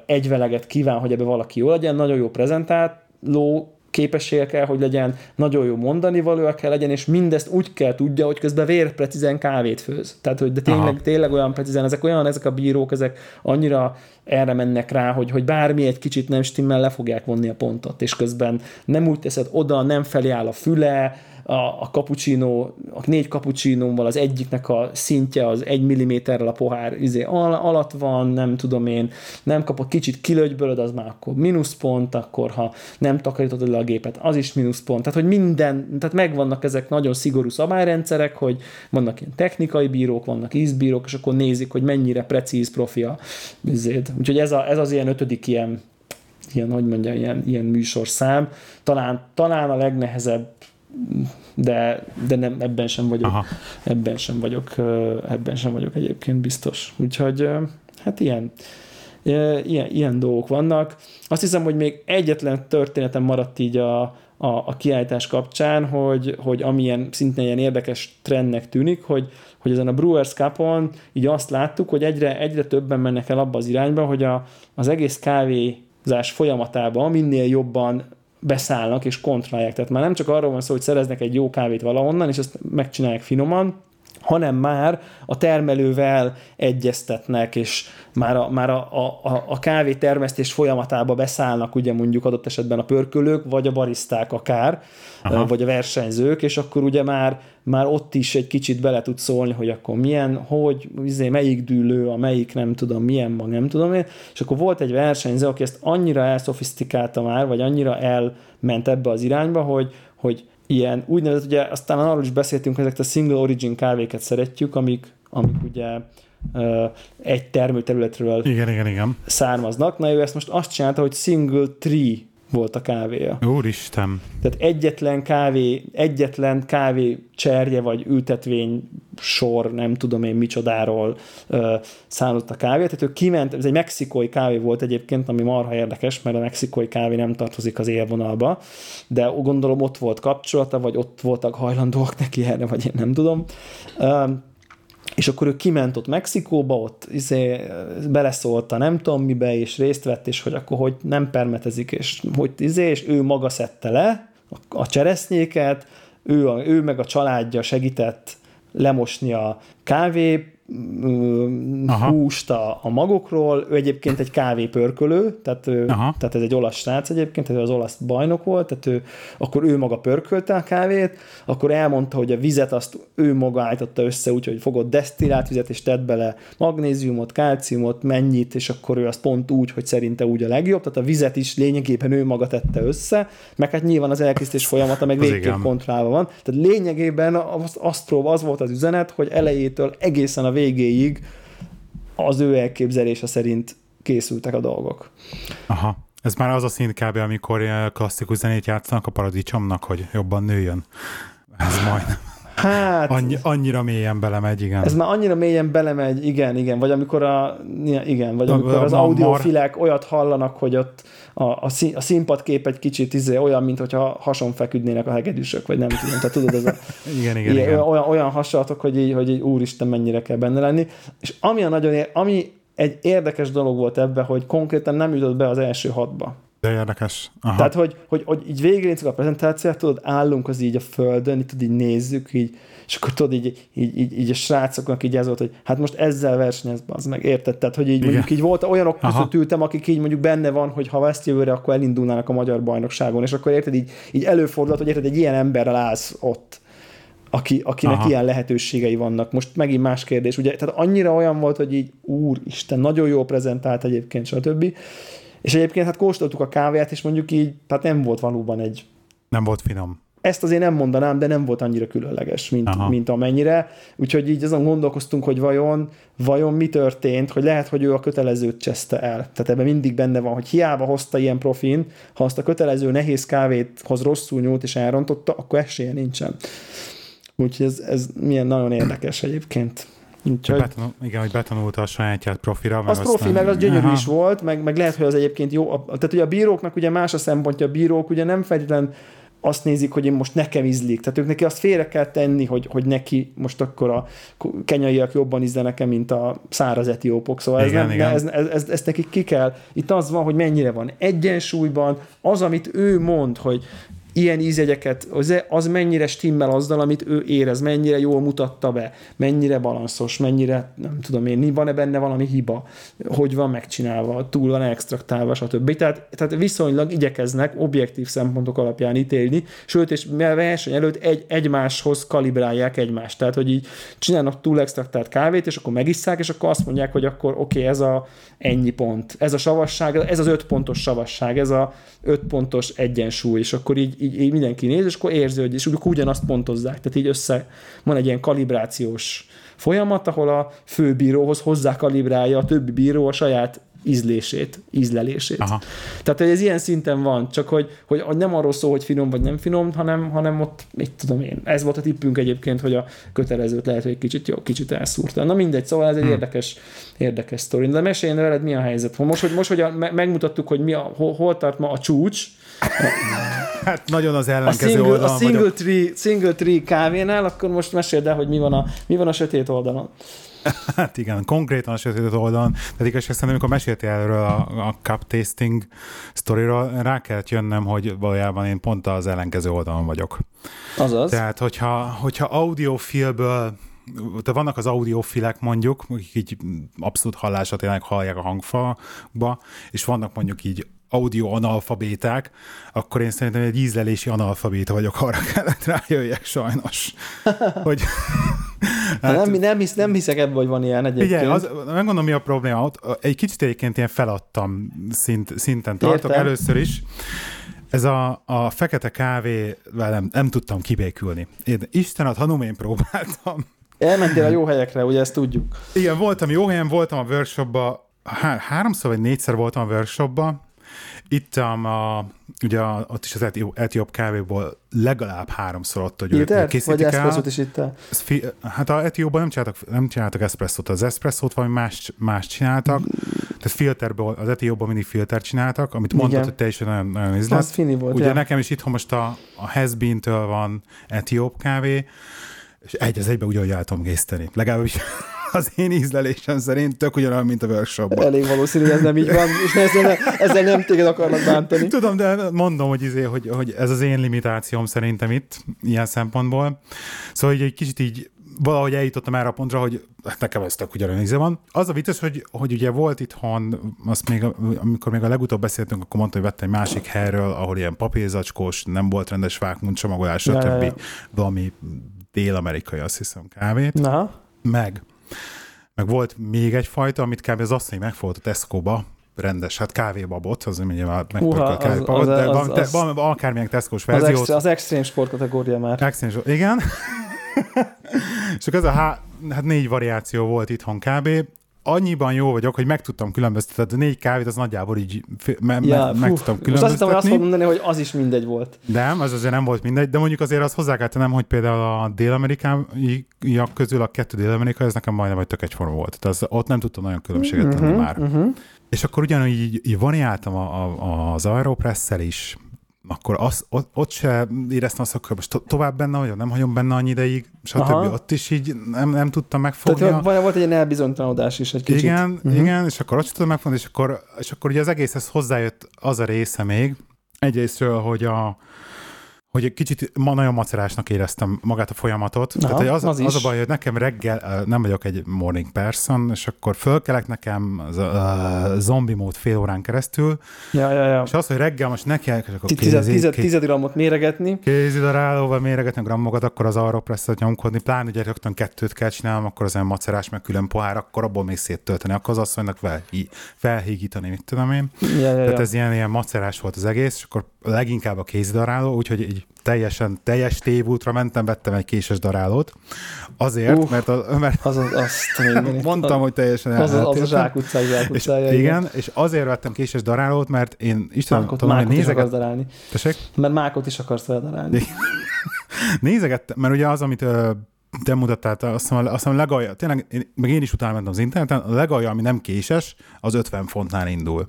egyveleget kíván, hogy ebbe valaki jó legyen, nagyon jó prezentáló, képessége kell, hogy legyen, nagyon jó mondani valója kell legyen, és mindezt úgy kell tudja, hogy közben vérprecízen kávét főz. Tehát, hogy de tényleg, tényleg olyan precízen, ezek olyan, ezek a bírók, ezek annyira erre mennek rá, hogy, hogy bármi egy kicsit nem stimmel, le fogják vonni a pontot, és közben nem úgy teszed oda, nem felé áll a füle, a, a cappuccino, a négy cappuccinóval az egyiknek a szintje az egy milliméterrel a pohár izé, al, alatt van, nem tudom én, nem kapok kicsit kilögybölöd, az már akkor mínuszpont, akkor ha nem takarítod le a gépet, az is mínuszpont. Tehát, hogy minden, tehát megvannak ezek nagyon szigorú szabályrendszerek, hogy vannak ilyen technikai bírók, vannak ízbírók, és akkor nézik, hogy mennyire precíz profi a vizéd. Úgyhogy ez, a, ez az ilyen ötödik ilyen ilyen, hogy mondja, ilyen, ilyen műsorszám. Talán, talán a legnehezebb de, de nem, ebben sem vagyok, Aha. ebben sem vagyok, ebben sem vagyok egyébként biztos. Úgyhogy hát ilyen, ilyen, ilyen dolgok vannak. Azt hiszem, hogy még egyetlen történetem maradt így a, a, a kiállítás kapcsán, hogy, hogy amilyen szintén ilyen érdekes trendnek tűnik, hogy, hogy ezen a Brewers Cup-on így azt láttuk, hogy egyre, egyre többen mennek el abba az irányba, hogy a, az egész kávézás folyamatában minél jobban beszállnak és kontrollálják. Tehát már nem csak arról van szó, hogy szereznek egy jó kávét valahonnan, és ezt megcsinálják finoman, hanem már a termelővel egyeztetnek, és már a, már a, a, a kávé termesztés folyamatába beszállnak ugye mondjuk adott esetben a pörkölők, vagy a bariszták akár, Aha. vagy a versenyzők, és akkor ugye már, már ott is egy kicsit bele tud szólni, hogy akkor milyen, hogy, izé, melyik dűlő, a melyik nem tudom, milyen mag, nem tudom én, és akkor volt egy versenyző, aki ezt annyira elszofisztikálta már, vagy annyira elment ebbe az irányba, hogy, hogy ilyen úgynevezett, ugye aztán arról is beszéltünk, hogy ezeket a single origin kávéket szeretjük, amik, amik ugye egy termőterületről igen, igen, igen. származnak. Na ő ezt most azt csinálta, hogy single tree volt a kávéja. Úristen! Tehát egyetlen kávé, egyetlen kávé cserje vagy ültetvény sor, nem tudom én micsodáról ö, szállott a kávé. Tehát ő kiment, ez egy mexikói kávé volt egyébként, ami marha érdekes, mert a mexikói kávé nem tartozik az élvonalba, de gondolom ott volt kapcsolata, vagy ott voltak hajlandóak neki erre, vagy én nem tudom. Ö, és akkor ő kiment ott Mexikóba, ott izé, beleszólta nem tudom mibe, és részt vett, és hogy akkor hogy nem permetezik, és hogy izé, és ő maga szedte le a, a cseresznyéket, ő, a, ő meg a családja segített lemosni a kávé Aha. húst a, a magokról, ő egyébként egy kávépörkölő, tehát, ő, tehát ez egy olasz srác egyébként, tehát ő az olasz bajnok volt, tehát ő, akkor ő maga pörkölte a kávét, akkor elmondta, hogy a vizet azt ő maga állította össze, úgyhogy fogott desztillált vizet, és tett bele magnéziumot, kálciumot, mennyit, és akkor ő azt pont úgy, hogy szerinte úgy a legjobb, tehát a vizet is lényegében ő maga tette össze, meg hát nyilván az elkészítés folyamata meg végképp kontrollálva van. Tehát lényegében az, azt próbál, az volt az üzenet, hogy elejétől egészen a végéig az ő elképzelése szerint készültek a dolgok. Aha. Ez már az a szint kb. amikor klasszikus zenét játszanak a paradicsomnak, hogy jobban nőjön. Ez majdnem. Hát, Annyi, annyira mélyen belemegy, igen. Ez már annyira mélyen belemegy, igen, igen. Vagy amikor, a, igen, vagy amikor a, az audiofilek olyat hallanak, hogy ott a, a, szín, a színpadkép egy kicsit izé, olyan, mint hogyha hason feküdnének a hegedűsök, vagy nem tudom. Tehát tudod, ez a, igen, igen, ilyen, igen. Olyan, olyan hasonlatok, hogy így, hogy így úristen, mennyire kell benne lenni. És ami a nagyon, ami egy érdekes dolog volt ebben, hogy konkrétan nem jutott be az első hatba. De érdekes. Aha. Tehát, hogy, hogy, hogy így végignézzük a prezentációt, tudod, állunk az így a földön, így, tudod, így nézzük, így, és akkor tudod, így, így, így, így a srácoknak így ez volt, hogy hát most ezzel versenyez, az meg, érted? Tehát, hogy így Igen. mondjuk így volt, olyanok között ültem, akik így mondjuk benne van, hogy ha ezt jövőre, akkor elindulnának a magyar bajnokságon, és akkor érted, így, így előfordulhat, hogy érted, egy ilyen emberrel állsz ott aki, akinek Aha. ilyen lehetőségei vannak. Most megint más kérdés, ugye, tehát annyira olyan volt, hogy így, úristen, nagyon jó prezentált egyébként, stb. És egyébként hát kóstoltuk a kávéát, és mondjuk így, tehát nem volt valóban egy... Nem volt finom. Ezt azért nem mondanám, de nem volt annyira különleges, mint, mint amennyire. Úgyhogy így azon gondolkoztunk, hogy vajon, vajon mi történt, hogy lehet, hogy ő a kötelezőt cseszte el. Tehát ebben mindig benne van, hogy hiába hozta ilyen profin, ha azt a kötelező nehéz kávét hoz rosszul nyúlt és elrontotta, akkor esélye nincsen. Úgyhogy ez, ez milyen nagyon érdekes egyébként. Úgyhogy... Betanul, igen, hogy betanulta a sajátját profira. Meg az profi, meg az gyönyörű Aha. is volt, meg, meg lehet, hogy az egyébként jó. Tehát ugye a bíróknak ugye más a szempontja, a bírók ugye nem feltétlenül azt nézik, hogy én most nekem ízlik. Tehát ők neki azt félre kell tenni, hogy, hogy neki most akkor a kenyaiak jobban ízle nekem, mint a száraz etiópok. Szóval igen, ez, nem, ez, ez, ez, ez nekik ki kell. Itt az van, hogy mennyire van egyensúlyban, az, amit ő mond, hogy ilyen ízjegyeket, az, az mennyire stimmel azzal, amit ő érez, mennyire jól mutatta be, mennyire balanszos, mennyire, nem tudom én, van-e benne valami hiba, hogy van megcsinálva, túl van extraktálva, stb. Tehát, tehát viszonylag igyekeznek objektív szempontok alapján ítélni, sőt, és verseny előtt egy, egymáshoz kalibrálják egymást. Tehát, hogy így csinálnak túl extraktált kávét, és akkor megisszák, és akkor azt mondják, hogy akkor oké, okay, ez a ennyi pont, ez a savasság, ez az öt pontos savasság, ez a öt pontos egyensúly, és akkor így így, így mindenki néz, és akkor érzi, hogy és ugyanazt pontozzák. Tehát így össze van egy ilyen kalibrációs folyamat, ahol a főbíróhoz hozzá kalibrálja a többi bíró a saját ízlését, ízlelését. Aha. Tehát ez ilyen szinten van, csak hogy, hogy, hogy nem arról szól, hogy finom vagy nem finom, hanem, hanem ott, mit tudom én, ez volt a tippünk egyébként, hogy a kötelezőt lehet, hogy egy kicsit jó, kicsit elszúrta. Na mindegy, szóval ez egy hmm. érdekes, érdekes sztori. De meséljen veled, mi a helyzet? Most, hogy, most, hogy a, megmutattuk, hogy mi a, hol, hol tart ma a csúcs, Hát nagyon az ellenkező a single, oldalon A single tree, single tree kávénál, akkor most meséld el, hogy mi van a, mi van a sötét oldalon. Hát igen, konkrétan a sötét oldalon. Tehát igazság szerint, amikor meséltél erről a, a cup tasting sztoriról, rá kellett jönnöm, hogy valójában én pont az ellenkező oldalon vagyok. Azaz. Tehát, hogyha, hogyha audiofilből de vannak az audiofilek mondjuk, akik így abszolút hallásra tényleg hallják a hangfalba, és vannak mondjuk így audio analfabéták, akkor én szerintem egy ízlelési analfabéta vagyok, arra kellett rájöjjek sajnos. hogy, hát, nem, nem, hisz, nem hiszek ebben, hogy van ilyen egyébként. Ugye, az, megmondom, mi a probléma. Egy kicsit egyébként ilyen feladtam szint, szinten tartok Értem. először is. Ez a, a fekete kávé, nem, nem tudtam kibékülni. Én Isten ad, hanum, én próbáltam. Elmentél a jó helyekre, ugye ezt tudjuk. Igen, voltam jó helyen, voltam a workshopba, há, háromszor vagy négyszer voltam a workshopba, itt a, ugye a, ott is az etióp kávéból legalább háromszor ott, hogy ők készítik vagy el. is itt fi, Hát a etióban nem csináltak, nem csináltak eszpresszót, az eszpresszót valami más, más csináltak, tehát filterből, az etióban mindig filter csináltak, amit mondtad, Igen. hogy te is nagyon, nagyon ízlet. Az fini volt, Ugye ja. nekem is itthon most a, a Hasbin-től van etióp kávé, és egy az egybe úgy, ahogy el tudom gészteni. Legalábbis az én ízlelésem szerint tök ugyanolyan, mint a workshopban. Elég valószínű, hogy ez nem így van, és ezzel, ne, ezzel nem téged akarnak bántani. Tudom, de mondom, hogy, izé, hogy, hogy ez az én limitációm szerintem itt, ilyen szempontból. Szóval hogy egy kicsit így valahogy eljutottam erre a pontra, hogy nekem ez tök ugyanolyan íze van. Az a vicces, hogy, hogy ugye volt itthon, azt még, amikor még a legutóbb beszéltünk, akkor mondta, hogy vettem egy másik helyről, ahol ilyen papírzacskós, nem volt rendes vákmunk csomagolás, stb. Valami dél-amerikai, azt hiszem, kávét. Na. Meg. Meg volt még egy fajta, amit kb. az asszony megfogott a Tesco-ba, rendes, hát kávébabot, az nyilván megpörkölt kávébabot, de van, az, van, akármilyen Tesco-s verziót. Az, extra, az extrém sport kategória már. Extrém, igen. és akkor ez a há, hát négy variáció volt itthon kb. Annyiban jó vagyok, hogy meg tudtam különböztetni, négy kávét az nagyjából így me, me, meg tudtam különböztetni. Most azt hittem, hogy azt mondani, hogy az is mindegy volt. Nem, az azért nem volt mindegy, de mondjuk azért az hozzá kell tennem, hogy például a dél-amerikaiak közül a kettő dél-amerikai, ez nekem majdnem vagy tök egyforma volt. Tehát az, ott nem tudtam nagyon különbséget tenni uh-huh, már. Uh-huh. És akkor ugyanúgy így, így variáltam a, a, az Aeropress-szel is, akkor az, ott, ott se éreztem azt, hogy most to- tovább benne vagyok, nem hagyom benne annyi ideig, stb. Aha. Ott is így nem, nem tudtam megfogni. Tehát volt egy ilyen elbizonytalanodás is egy kicsit. Igen, uh-huh. igen, és akkor sem tudtam megfogni, és akkor, és akkor ugye az egészhez hozzájött az a része még, egyrésztről, hogy a, hogy egy kicsit ma nagyon macerásnak éreztem magát a folyamatot. Aha, Tehát az, az, az a baj, hogy nekem reggel nem vagyok egy morning person, és akkor fölkelek nekem az a, zombi mód fél órán keresztül, ja, ja, ja. és az, hogy reggel most nekiállok, akkor tized, tized, tized grammot méregetni. Kézidarálóval méregetni grammokat, akkor az arra presszet nyomkodni, pláne ugye rögtön kettőt kell csinálnom, akkor az olyan macerás, meg külön pohár, akkor abból még széttölteni, akkor az asszonynak felhí, felhígítani, mit tudom én. Ja, ja, Tehát ja. ez ilyen, ilyen macerás volt az egész, és akkor leginkább a kézidaráló, úgyhogy így teljesen teljes tévútra mentem, vettem egy késes darálót. Azért, uh, mert, a, mert az, az, azt mondtam, hogy teljesen az, az, az a zsákutcai zsákutcája. És, igen, és azért vettem késes darálót, mert én Isten mákot, tudom, mákot nézeget... is akarsz darálni. Tessék? Mert mákot is akarsz vele darálni. nézegettem, mert ugye az, amit te mutattál, azt hiszem, azt hiszem legalja, tényleg, én, meg én is utána mentem az interneten, a legalja, ami nem késes, az 50 fontnál indul.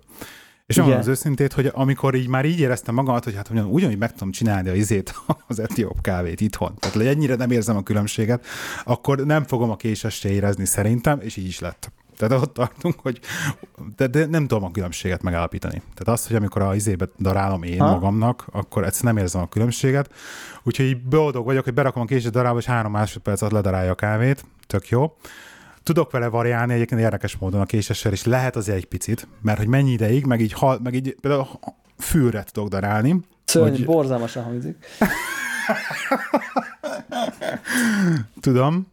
És mondom az őszintét, hogy amikor így már így éreztem magamat, hogy hát mondjam, ugyanúgy meg tudom csinálni a izét, az etióp kávét itthon, tehát hogy ennyire nem érzem a különbséget, akkor nem fogom a késest érezni szerintem, és így is lett. Tehát ott tartunk, hogy de, de nem tudom a különbséget megállapítani. Tehát az, hogy amikor a izébe darálom én ha? magamnak, akkor egyszerűen nem érzem a különbséget. Úgyhogy így boldog vagyok, hogy berakom a későt darálba, és három másodperc alatt ledarálja a kávét. Tök jó. Tudok vele variálni egyébként érdekes módon a késessel, és lehet azért egy picit, mert hogy mennyi ideig, meg így, hal, meg így például fűre tudok darálni. Szörny, hogy... borzalmasan hangzik. Tudom.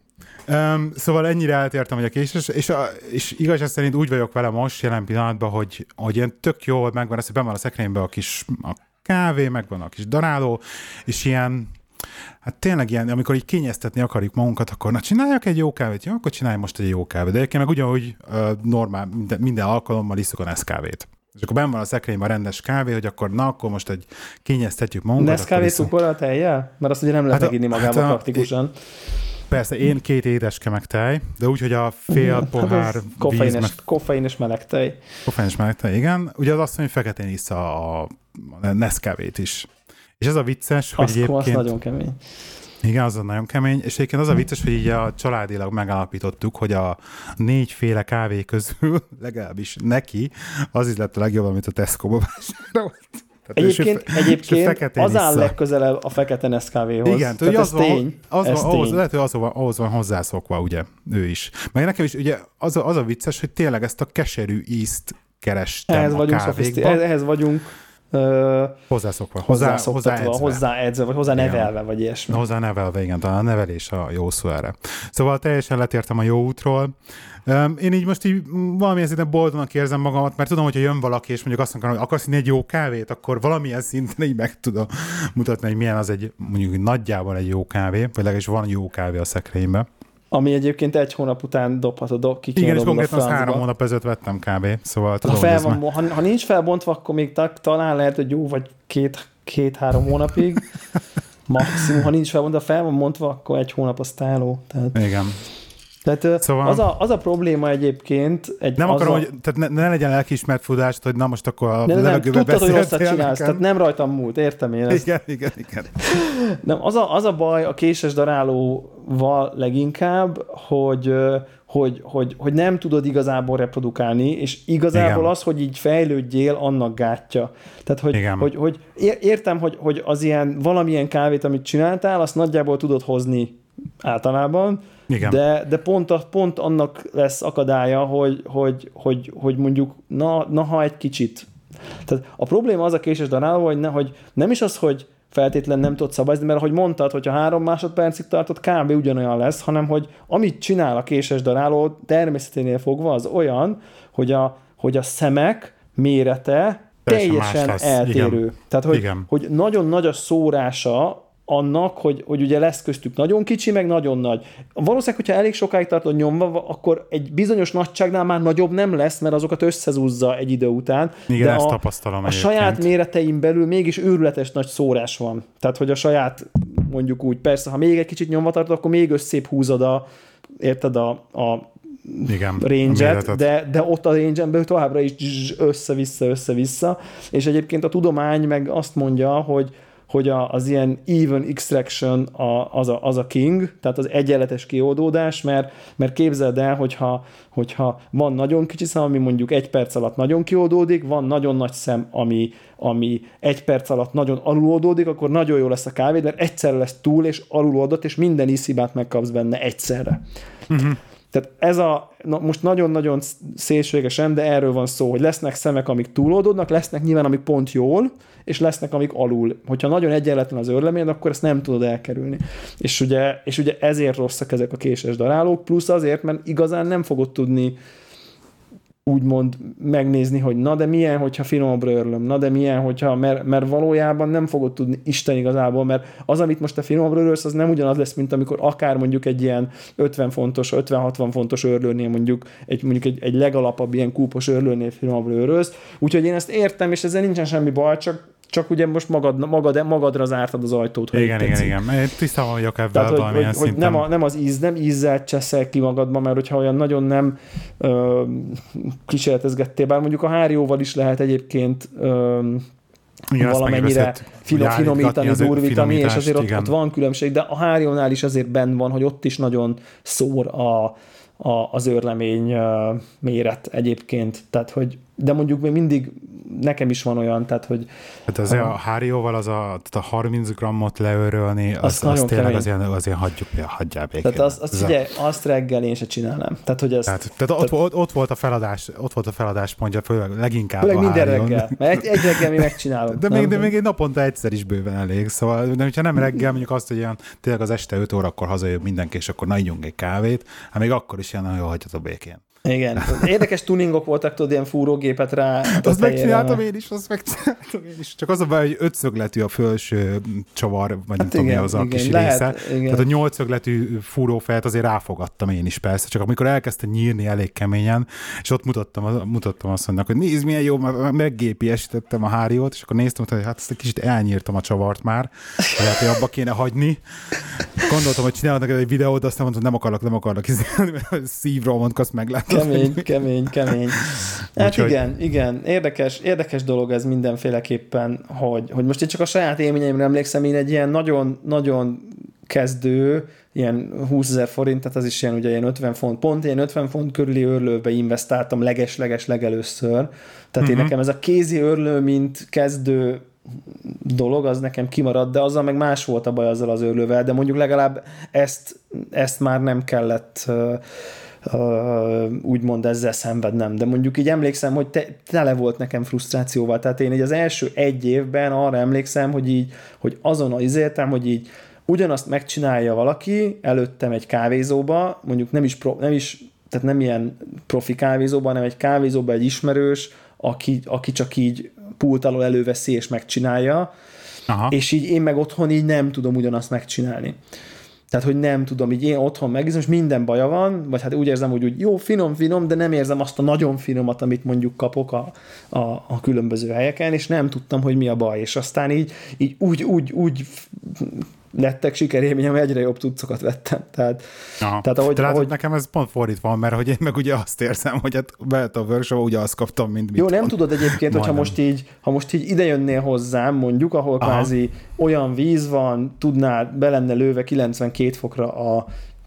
Um, szóval ennyire eltértem, hogy a késés, és, a, és igazság szerint úgy vagyok vele most jelen pillanatban, hogy, hogy ilyen tök jó, megvan, hogy van a szekrényben a kis a kávé, megvan a kis daráló, és ilyen Hát tényleg ilyen, amikor így kényeztetni akarjuk magunkat, akkor na csináljak egy jó kávét, jó, akkor csinálj most egy jó kávét. De egyébként meg ugyanúgy uh, normál, minden, minden alkalommal iszok a Nescavét. És akkor benn van a szekrényben a rendes kávé, hogy akkor na, akkor most egy kényeztetjük magunkat. Nescavé cukorral tejjel? Mert azt ugye nem lehet hát meginni magába hát a, praktikusan. Persze, én két édeske meg tej, de úgy, hogy a fél hát pohár hát koffeines, víz, meg... koffeines meleg tej. Koffeines meleg tej, igen. Ugye az azt mondja, hogy feketén iszza a, a Nescavét is. És ez a vicces, hogy egyébként... Az nagyon kemény. Igen, az nagyon kemény, és egyébként az a vicces, hogy így a családilag megállapítottuk, hogy a négyféle kávé közül, legalábbis neki, az is lett a legjobb, amit a Tesco-ba vásárolt. Egyébként, ő, egyébként az áll legközelebb a fekete Nescaféhoz. Igen, Tehát az ez van, tény. Az ez van, tény. Ahhoz, lehet, hogy az, ahhoz van hozzászokva, ugye, ő is. Meg nekem is, ugye, az a, az a vicces, hogy tényleg ezt a keserű ízt kerestem ehhez a vagyunk kávékban. Ehhez vagyunk Uh, hozzászokva, hozzá, hozzá, hozzá edzve, vagy hozzá nevelve, igen. vagy ilyesmi. Hozzá nevelve, igen, talán a nevelés a jó szó erre. Szóval teljesen letértem a jó útról. Én így most így valamilyen szinten boldognak érzem magamat, mert tudom, hogyha jön valaki, és mondjuk azt mondja, hogy akarsz egy jó kávét, akkor valamilyen szinten így meg tudom mutatni, hogy milyen az egy, mondjuk nagyjából egy jó kávé, vagy legalábbis van jó kávé a szekrényben. Ami egyébként egy hónap után dobhatod, ki Igen, és konkrétan az három hónap ezelőtt vettem kb. Szóval tudom, ha, fel van, ha, ha, nincs felbontva, akkor még talán lehet, hogy jó, vagy két, két-három hónapig. Maximum, ha nincs felbontva, fel van mondva, akkor egy hónap az táló. Tehát... Igen. Tehát szóval... az, a, az a probléma egyébként... Egy, nem akarom, a... hogy tehát ne, ne legyen lelkiismert fudást, hogy na most akkor a nem, nem, tudtad, hogy rosszat csinálsz, tehát nem rajtam múlt, értem én ezt. Igen, igen, igen. Nem, az a, az a baj a késes darálóval leginkább, hogy, hogy, hogy, hogy nem tudod igazából reprodukálni, és igazából igen. az, hogy így fejlődjél, annak gátja. Tehát, hogy, hogy, hogy értem, hogy, hogy az ilyen valamilyen kávét, amit csináltál, azt nagyjából tudod hozni általában, Igen. de, de pont, a, pont annak lesz akadálya, hogy, hogy, hogy, hogy mondjuk na, na, ha egy kicsit. Tehát a probléma az a késés daráló, hogy, ne, hogy nem is az, hogy feltétlen nem tudod szabályozni, mert ahogy mondtad, hogyha három másodpercig tartott, kb. ugyanolyan lesz, hanem hogy amit csinál a késes daráló természeténél fogva, az olyan, hogy a, hogy a szemek mérete Teljesen teljesen eltérő. Igen. Tehát, hogy, Igen. hogy nagyon nagy a szórása annak, hogy, hogy ugye lesz köztük nagyon kicsi, meg nagyon nagy. Valószínűleg, hogyha elég sokáig tartod nyomva, akkor egy bizonyos nagyságnál már nagyobb nem lesz, mert azokat összezúzza egy idő után. Igen, de ezt a, tapasztalom a egyébként. saját méreteim belül mégis őrületes nagy szórás van. Tehát, hogy a saját, mondjuk úgy, persze, ha még egy kicsit nyomva tartod, akkor még összép húzod a, érted, a, a Igen, range de, de ott a range belül továbbra is össze-vissza, össze-vissza, és egyébként a tudomány meg azt mondja, hogy hogy a, az ilyen even extraction a, az, a, az a king, tehát az egyenletes kioldódás, mert, mert képzeld el, hogyha, hogyha van nagyon kicsi szem, ami mondjuk egy perc alatt nagyon kioldódik, van nagyon nagy szem, ami, ami egy perc alatt nagyon aluloldódik, akkor nagyon jó lesz a kávéd, mert egyszerre lesz túl és aluloldott, és minden iszibát megkapsz benne egyszerre. Uh-huh. Tehát ez a, na most nagyon-nagyon szélsőségesen, de erről van szó, hogy lesznek szemek, amik túloldódnak, lesznek nyilván, amik pont jól, és lesznek, amik alul. Hogyha nagyon egyenletlen az örlemény, akkor ezt nem tudod elkerülni. És ugye, és ugye ezért rosszak ezek a késes darálók, plusz azért, mert igazán nem fogod tudni úgymond megnézni, hogy na de milyen, hogyha finomabbra örlöm, na de milyen, hogyha, mert, mert valójában nem fogod tudni Isten igazából, mert az, amit most a finomabbra örlsz, az nem ugyanaz lesz, mint amikor akár mondjuk egy ilyen 50 fontos, 50-60 fontos örlőnél mondjuk egy, mondjuk egy, egy legalapabb ilyen kúpos örlőnél finomabbra örlsz. Úgyhogy én ezt értem, és ezzel nincsen semmi baj, csak csak ugye most magad, magad, magadra zártad az ajtót. Igen, igen, tetszik. igen. Én tisztában vagyok ebben Tehát, hogy, hogy, hogy nem, a, nem az íz, nem ízzel cseszel ki magadba, mert hogyha olyan nagyon nem ö, kísérletezgettél, bár mondjuk a hárióval is lehet egyébként ö, igen, valamennyire finom, finomítani, durvítani, és azért ott, ott van különbség, de a háriónál is azért benn van, hogy ott is nagyon szór a, a, az őrlemény méret egyébként. Tehát, hogy de mondjuk még mindig nekem is van olyan, tehát hogy... Hát az a, a hárióval az a, a 30 grammot leörölni, az, az, az tényleg azért, azért hagyjuk, hagyjál békén. Tehát az, az ugye, azt reggel én se csinálnám. Tehát, hogy az, tehát, tehát, ott, ott, ott, volt a feladás, ott volt a feladás, mondja, főleg leginkább főleg a minden hárión. reggel, mert egy, egy reggel mi megcsinálom. De még, de még egy naponta egyszer is bőven elég, szóval, de hogyha nem reggel, mondjuk azt, hogy ilyen, tényleg az este 5 órakor hazajön mindenki, és akkor na egy kávét, hát még akkor is ilyen, hogy hagyjatok békén. Igen. Érdekes tuningok voltak, tudod, ilyen fúrógépet rá. Hát azt megcsináltam én is, azt megcsináltam én is. Csak az a baj, hogy ötszögletű a felső csavar, vagy hát nem igen, tudom, az a igen, kis lehet, része. Igen. Tehát a nyolcszögletű fúrófejet azért ráfogadtam én is persze. Csak amikor elkezdte nyírni elég keményen, és ott mutattam, mutattam azt mondnak, hogy nézd milyen jó, meggépiesítettem a háriót, és akkor néztem, hogy hát ezt egy kicsit elnyírtam a csavart már, lehet, hogy abba kéne hagyni. Gondoltam, hogy csinálnak egy videót, de aztán mondtam, nem akarok, nem akarok, szívról mondkasz meg Kemény, kemény, kemény. Hát Úgyhogy... igen, igen, érdekes, érdekes dolog ez mindenféleképpen, hogy, hogy most én csak a saját élményeimre emlékszem, én egy ilyen nagyon-nagyon kezdő, ilyen 20 ezer forint, tehát az is ilyen ugye ilyen 50 font, pont ilyen 50 font körüli örlőbe investáltam leges-leges legelőször. Tehát uh-huh. én mhm. nekem ez a kézi örlő, mint kezdő dolog, az nekem kimaradt, de azzal meg más volt a baj azzal az örlővel, de mondjuk legalább ezt, ezt már nem kellett úgymond ezzel szenvednem. De mondjuk így emlékszem, hogy te, tele volt nekem frusztrációval. Tehát én így az első egy évben arra emlékszem, hogy így, hogy azon az izéltem, hogy így ugyanazt megcsinálja valaki előttem egy kávézóba, mondjuk nem is, pro, nem is tehát nem ilyen profi kávézóban, hanem egy kávézóban egy ismerős, aki, aki csak így pult alól előveszi és megcsinálja, Aha. és így én meg otthon így nem tudom ugyanazt megcsinálni. Tehát, hogy nem tudom, így én otthon megizom, és minden baja van, vagy hát úgy érzem, hogy úgy jó, finom, finom, de nem érzem azt a nagyon finomat, amit mondjuk kapok a, a, a különböző helyeken, és nem tudtam, hogy mi a baj. És aztán így, így úgy, úgy, úgy lettek sikerélményem, egyre jobb tudszokat vettem. Tehát, Aha. tehát ahogy, tehát ahogy... nekem ez pont fordítva van, mert hogy én meg ugye azt érzem, hogy hát belet a workshop, ugye azt kaptam, mint Jó, nem van. tudod egyébként, hogyha most így, ha most így ide jönnél hozzám, mondjuk, ahol Aha. kvázi olyan víz van, tudnál, be lenne lőve 92 fokra a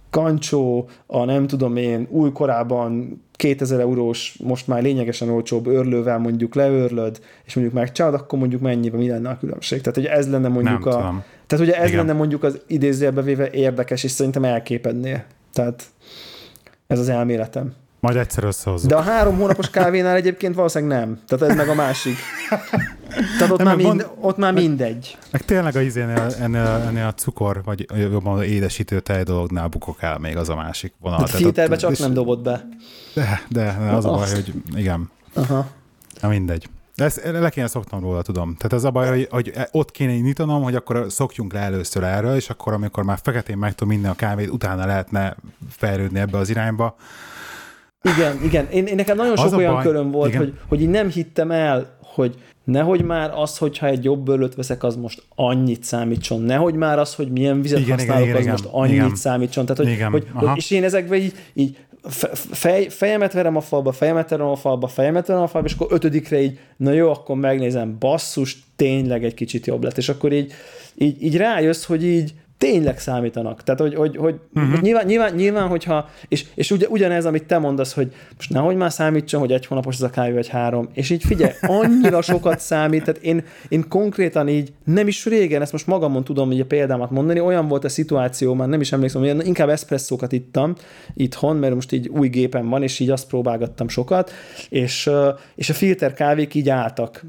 kancsó, a nem tudom én, újkorában 2000 eurós, most már lényegesen olcsóbb örlővel mondjuk leörlöd, és mondjuk megcsinálod, akkor mondjuk mennyibe mi lenne a különbség. Tehát, hogy ez lenne mondjuk Nem a... tudom. Tehát ugye ez Igen. lenne mondjuk az idézőjelbe véve érdekes, és szerintem elképednél. Tehát ez az elméletem. Majd egyszer összehozzuk. De a három hónapos kávénál egyébként valószínűleg nem. Tehát ez meg a másik. Tehát ott, Nem, már, meg mind, van- ott már mindegy. Meg tényleg a izénél, ennél, ennél a cukor, vagy jobban az édesítő tej dolognál bukok el még az a másik vonal. Tehát filterbe csak és- nem dobod be. De, de, de az a baj, hogy igen, Aha. na mindegy. De ezt le kéne szoknom róla, tudom. Tehát az a baj, hogy, hogy ott kéne nyitanom, hogy akkor szokjunk le először erről, és akkor, amikor már feketén meg tudom inni a kávét, utána lehetne fejlődni ebbe az irányba. Igen, igen. Én, én nekem nagyon Az sok olyan baj- köröm volt, igen. hogy, hogy így nem hittem el, hogy nehogy már az, hogyha egy jobb bőrlöt veszek, az most annyit számítson. Nehogy már az, hogy milyen vizet Igen, használok, igen, az igen. most annyit Igen. számítson. Tehát, hogy, Igen, hogy, aha. hogy, és én ezekben így, így fe- fej, fejemet verem a falba, fejemet verem a falba, fejemet verem a falba, és akkor ötödikre így, na jó, akkor megnézem, basszus, tényleg egy kicsit jobb lett. És akkor így, így, így rájössz, hogy így tényleg számítanak. Tehát, hogy, hogy, hogy uh-huh. nyilván, nyilván, nyilván, hogyha, és, és ugye, ugyanez, amit te mondasz, hogy most nehogy már számítson, hogy egy hónapos ez a kávé, vagy három, és így figyelj, annyira sokat számít, tehát én, én konkrétan így nem is régen, ezt most magamon tudom így a példámat mondani, olyan volt a szituáció, már nem is emlékszem, hogy inkább eszpresszókat ittam itthon, mert most így új gépen van, és így azt próbálgattam sokat, és, és a filter kávék így álltak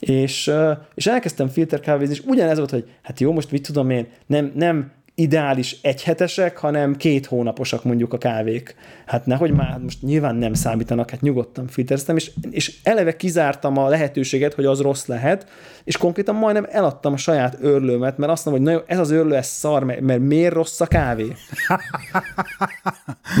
és, és elkezdtem filterkávézni, és ugyanez volt, hogy hát jó, most mit tudom én, nem, nem ideális egyhetesek, hanem két hónaposak mondjuk a kávék. Hát nehogy már, hát most nyilván nem számítanak, hát nyugodtan filtereztem, és, és eleve kizártam a lehetőséget, hogy az rossz lehet, és konkrétan majdnem eladtam a saját örlőmet, mert azt mondom, hogy na jó, ez az örlő, ez szar, mert, mert miért rossz a kávé?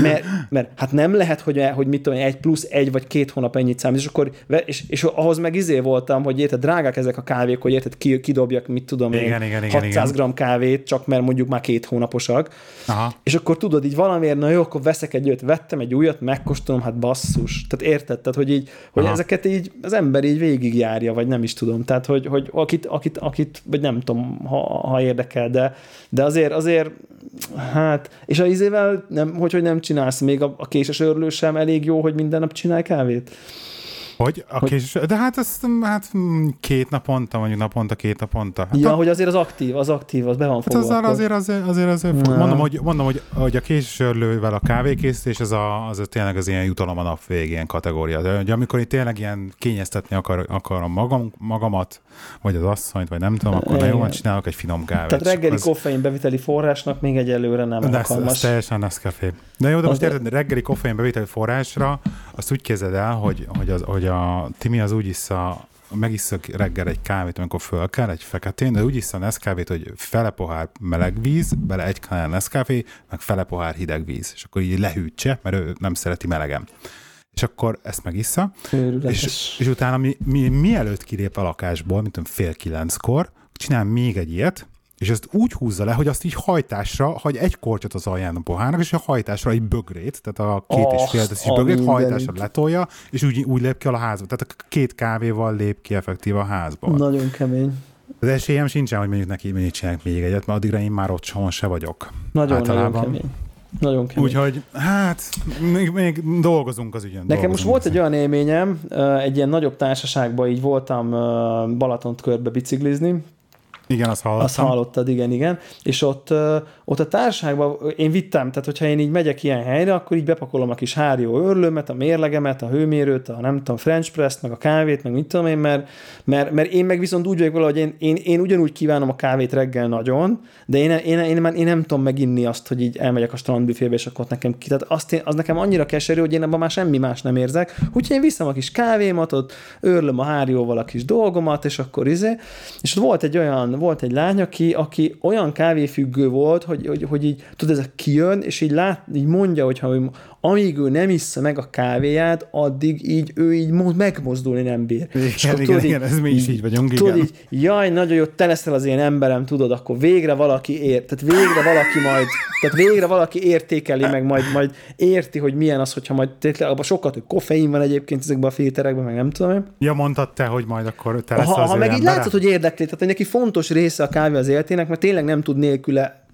Mert, mert hát nem lehet, hogy, hogy mit tudom, én, egy plusz egy vagy két hónap ennyit számít, és akkor, és, és ahhoz meg izé voltam, hogy érted, drágák ezek a kávék, hogy érted, ki, kidobjak, mit tudom én, Igen, igen, igen, 600 igen. g kávét, csak mert mondjuk már két hónaposak, Aha. és akkor tudod, így valamiért, na jó, akkor veszek egy olyat, vettem egy újat, megkóstolom, hát basszus. Tehát érted? Tehát, hogy így, hogy Aha. ezeket így az ember így végigjárja, vagy nem is tudom. Tehát, hogy, hogy akit, akit, akit, vagy nem tudom, ha, ha érdekel, de, de azért, azért, hát, és a izével, nem, hogy, hogy nem csinálsz, még a, a késes örlő sem elég jó, hogy minden nap csinálj kávét? Hogy a kés, de hát ez hát mm, két naponta, mondjuk naponta, két naponta. Hát Ja, a- hogy azért az aktív, az aktív, az be van Hát fogva. azzal akkor. azért, azért, azért, azért mondom, hogy, mondom, hogy, hogy a későrlővel a kávékészítés, ez a, az tényleg az ilyen jutalom a nap végén kategória. De hogy amikor itt tényleg ilyen kényeztetni akar, akarom magam, magamat, vagy az asszonyt, vagy nem tudom, akkor na jó, Igen. van, csinálok egy finom kávét. Tehát reggeli az- koffein beviteli forrásnak még egyelőre nem de ez, alkalmas. ez teljesen Nescafé. De jó, de most Az- érted, reggeli koffein beviteli forrásra, azt úgy képzeld el, hogy, hogy, az, hogy a Timi az úgy issza, megissza reggel egy kávét, amikor föl kell, egy feketén, de úgy issza a Nescafét, hogy fele pohár meleg víz, bele egy kanál Nescafé, meg fele pohár hideg víz, és akkor így lehűtse, mert ő nem szereti melegen. És akkor ezt megissza, Őrületes. és, és utána mi, mi, mielőtt kilép a lakásból, mint tudom, fél kilenckor, csinál még egy ilyet, és ezt úgy húzza le, hogy azt így hajtásra, hagy egy kortyot az alján a pohárnak, és a hajtásra egy bögrét, tehát a két és fél a bögrét mindenit. hajtásra letolja, és úgy, úgy lép ki a házba. Tehát a két kávéval lép ki effektív a házból. Nagyon kemény. Az esélyem sincsen, hogy mondjuk neki mennyit csinálják még egyet, mert addigra én már otthon se vagyok. Nagyon, nagyon Általában. kemény. Nagyon kemény. Úgyhogy, hát, még, még dolgozunk az ügyön. Nekem most volt egy olyan élményem, egy ilyen nagyobb társaságban így voltam Balatont körbe biciklizni, Igen, azt hallottam. azt hallottad, igen, igen, és ott, ott a társaságban én vittem, tehát hogyha én így megyek ilyen helyre, akkor így bepakolom a kis hárió örlőmet, a mérlegemet, a hőmérőt, a nem tudom, French press meg a kávét, meg mit tudom én, mert, mert, mert én meg viszont úgy vagyok vele, hogy én, én, én ugyanúgy kívánom a kávét reggel nagyon, de én, én, én, én, én nem tudom meginni azt, hogy így elmegyek a strandbüfébe, és akkor ott nekem ki. Tehát azt én, az nekem annyira keserű, hogy én abban már semmi más nem érzek. Úgyhogy én viszem a kis kávémat, ott őrlöm a hárióval a kis dolgomat, és akkor izé. És ott volt egy olyan, volt egy lány, aki, aki olyan kávéfüggő volt, hogy, hogy, hogy így, tudod, ez a kijön, és így, lát, így mondja, hogy ha ő, amíg ő nem issza meg a kávéját, addig így ő így mo- megmozdulni nem bír. Igen, igen, tudod, igen, ez mi is így vagyunk, Tudod, igen. így, jaj, nagyon jó, te leszel az én emberem, tudod, akkor végre valaki ér, tehát végre valaki majd, tehát végre valaki értékeli, meg majd, majd érti, hogy milyen az, hogyha majd tényleg, abban sokkal több koffein van egyébként ezekben a filterekben, meg nem tudom én. Ja, mondtad te, hogy majd akkor te lesz Ha, az ha meg így embere? látszod, hogy érdekli, tehát hogy neki fontos része a kávé az életének, mert tényleg nem tud nélküle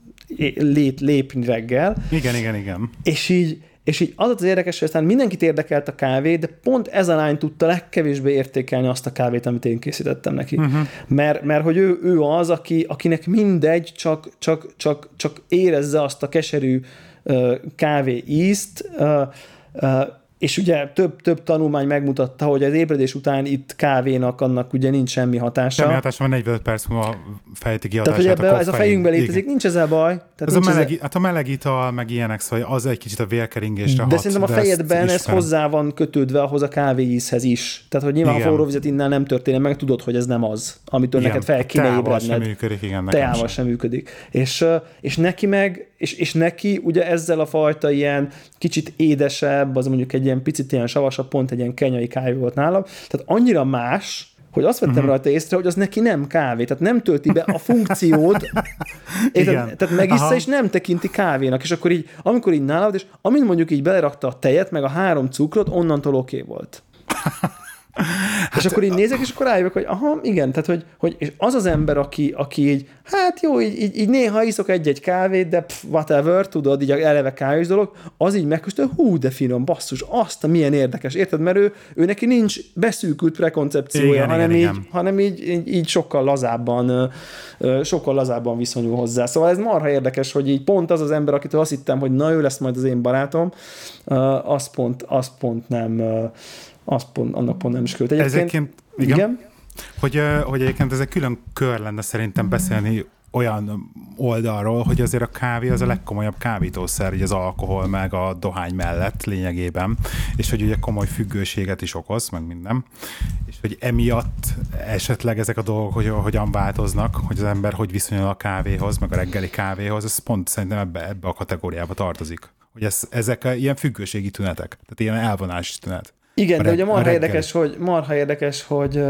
lét, lépni reggel, Igen, igen, igen. és így, és így az az érdekes, hogy aztán mindenkit érdekelt a kávé, de pont ez a lány tudta legkevésbé értékelni azt a kávét, amit én készítettem neki. Uh-huh. Mert, mert hogy ő, ő az, aki, akinek mindegy, csak, csak, csak, csak érezze azt a keserű uh, kávé ízt, uh, uh, és ugye több, több tanulmány megmutatta, hogy az ébredés után itt kávénak annak ugye nincs semmi hatása. Semmi hatása, van 45 perc múlva fejti ki Tehát, hogy ebbe, a ez a fejünkben létezik, Igen. nincs ezzel baj. Tehát ez a meleg, ezzel... hát a meleg ital, meg ilyenek, szóval az egy kicsit a vérkeringésre De hat, szerintem a fejedben ez hozzá van kötődve ahhoz a kávéízhez is. Tehát, hogy nyilván igen. a forró vizet innen nem történik, meg tudod, hogy ez nem az, amitől igen. neked fel kéne ébredned. sem működik, igen. Teával sem működik. És, és neki meg, és, és neki ugye ezzel a fajta ilyen kicsit édesebb, az mondjuk egy ilyen picit ilyen savasabb, pont egy ilyen kenyai kávé volt nálam. Tehát annyira más, hogy azt vettem uh-huh. rajta észre, hogy az neki nem kávé, tehát nem tölti be a funkciót, érted, tehát megissza, és nem tekinti kávénak, és akkor így, amikor így nálad, és amint mondjuk így belerakta a tejet, meg a három cukrot, onnantól oké okay volt. Hát, és akkor így nézek, és akkor rájövök, hogy aha, igen, tehát hogy, hogy és az az ember, aki, aki így, hát jó, így, így, így néha iszok egy-egy kávét, de pff, whatever, tudod, így eleve kávés dolog, az így megköszönő, hú, de finom, basszus, azt a milyen érdekes, érted? Mert ő, ő neki nincs beszűkült prekoncepciója, igen, hanem, igen, így, igen. hanem így, így, így, sokkal lazábban, sokkal lazábban viszonyul hozzá. Szóval ez marha érdekes, hogy így pont az az ember, akitől azt hittem, hogy na ő lesz majd az én barátom, az pont, az pont nem az pont, annak pont nem is költ. Egyébként, Ezekként, igen, igen? Hogy, hogy egyébként ez egy külön kör lenne szerintem beszélni olyan oldalról, hogy azért a kávé az a legkomolyabb kábítószer, így az alkohol meg a dohány mellett lényegében, és hogy ugye komoly függőséget is okoz, meg minden, és hogy emiatt esetleg ezek a dolgok hogy, hogyan változnak, hogy az ember hogy viszonyul a kávéhoz, meg a reggeli kávéhoz, ez pont szerintem ebbe, ebbe a kategóriába tartozik. Hogy ez, ezek ilyen függőségi tünetek, tehát ilyen elvonási tünet. Igen, de ugye marha érdekes, hogy, marha érdekes, hogy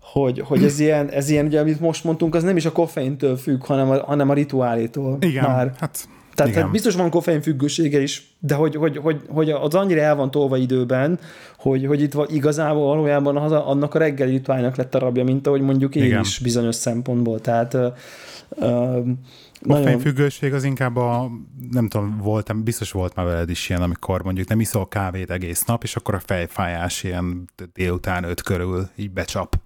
hogy, hogy ez, ilyen, ez ilyen, ugye, amit most mondtunk, az nem is a koffeintől függ, hanem a, hanem a rituálétól. Igen, már. hát tehát, tehát biztos van koffein függősége is, de hogy, hogy, hogy, hogy az annyira el van tolva időben, hogy, hogy itt igazából valójában az a, annak a reggeli rituálnak lett a rabja, mint ahogy mondjuk én Igen. is bizonyos szempontból. Tehát uh, uh, nagyon... függőség az inkább a, nem tudom, voltam, biztos volt már veled is ilyen, amikor mondjuk nem iszol kávét egész nap, és akkor a fejfájás ilyen délután öt körül így becsap.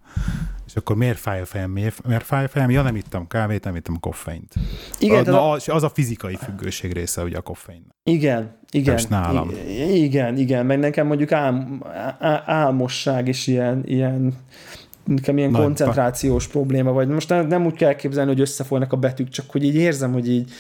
És akkor miért fáj a fejem? Miért, miért fáj a fejem? Ja, nem ittam kávét, nem ittam koffeint. Igen, a, na, az, az a fizikai függőség része, ugye a koffein. Igen, igen. És nálam. igen, igen, meg nekem mondjuk ám, á, álmosság is ilyen, ilyen nekem ilyen Nagy koncentrációs pa. probléma, vagy most nem, nem úgy kell képzelni, hogy összefolynak a betűk, csak hogy így érzem, hogy így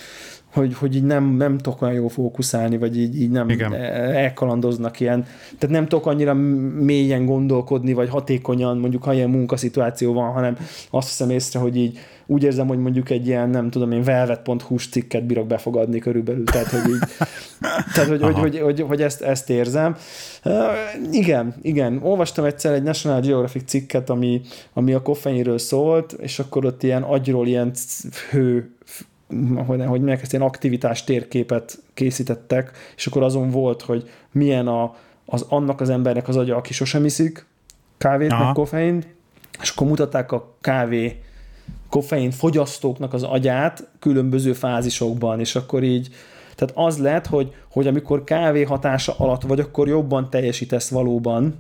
hogy, hogy így nem, nem tudok olyan jól fókuszálni, vagy így, így nem Igen. elkalandoznak ilyen. Tehát nem tudok annyira mélyen gondolkodni, vagy hatékonyan, mondjuk ha ilyen munkaszituáció van, hanem azt hiszem észre, hogy így úgy érzem, hogy mondjuk egy ilyen, nem tudom én, velvet.hu cikket bírok befogadni körülbelül, tehát hogy így, tehát hogy, hogy, hogy, hogy, hogy, ezt, ezt érzem. Uh, igen, igen. Olvastam egyszer egy National Geographic cikket, ami, ami a koffeinről szólt, és akkor ott ilyen agyról ilyen hő hogy, hogy milyen ezt ilyen aktivitás térképet készítettek, és akkor azon volt, hogy milyen a, az annak az embernek az agya, aki sosem iszik kávét, Aha. meg koffeint, és akkor mutatták a kávé koffein fogyasztóknak az agyát különböző fázisokban, és akkor így, tehát az lett, hogy, hogy amikor kávé hatása alatt vagy, akkor jobban teljesítesz valóban,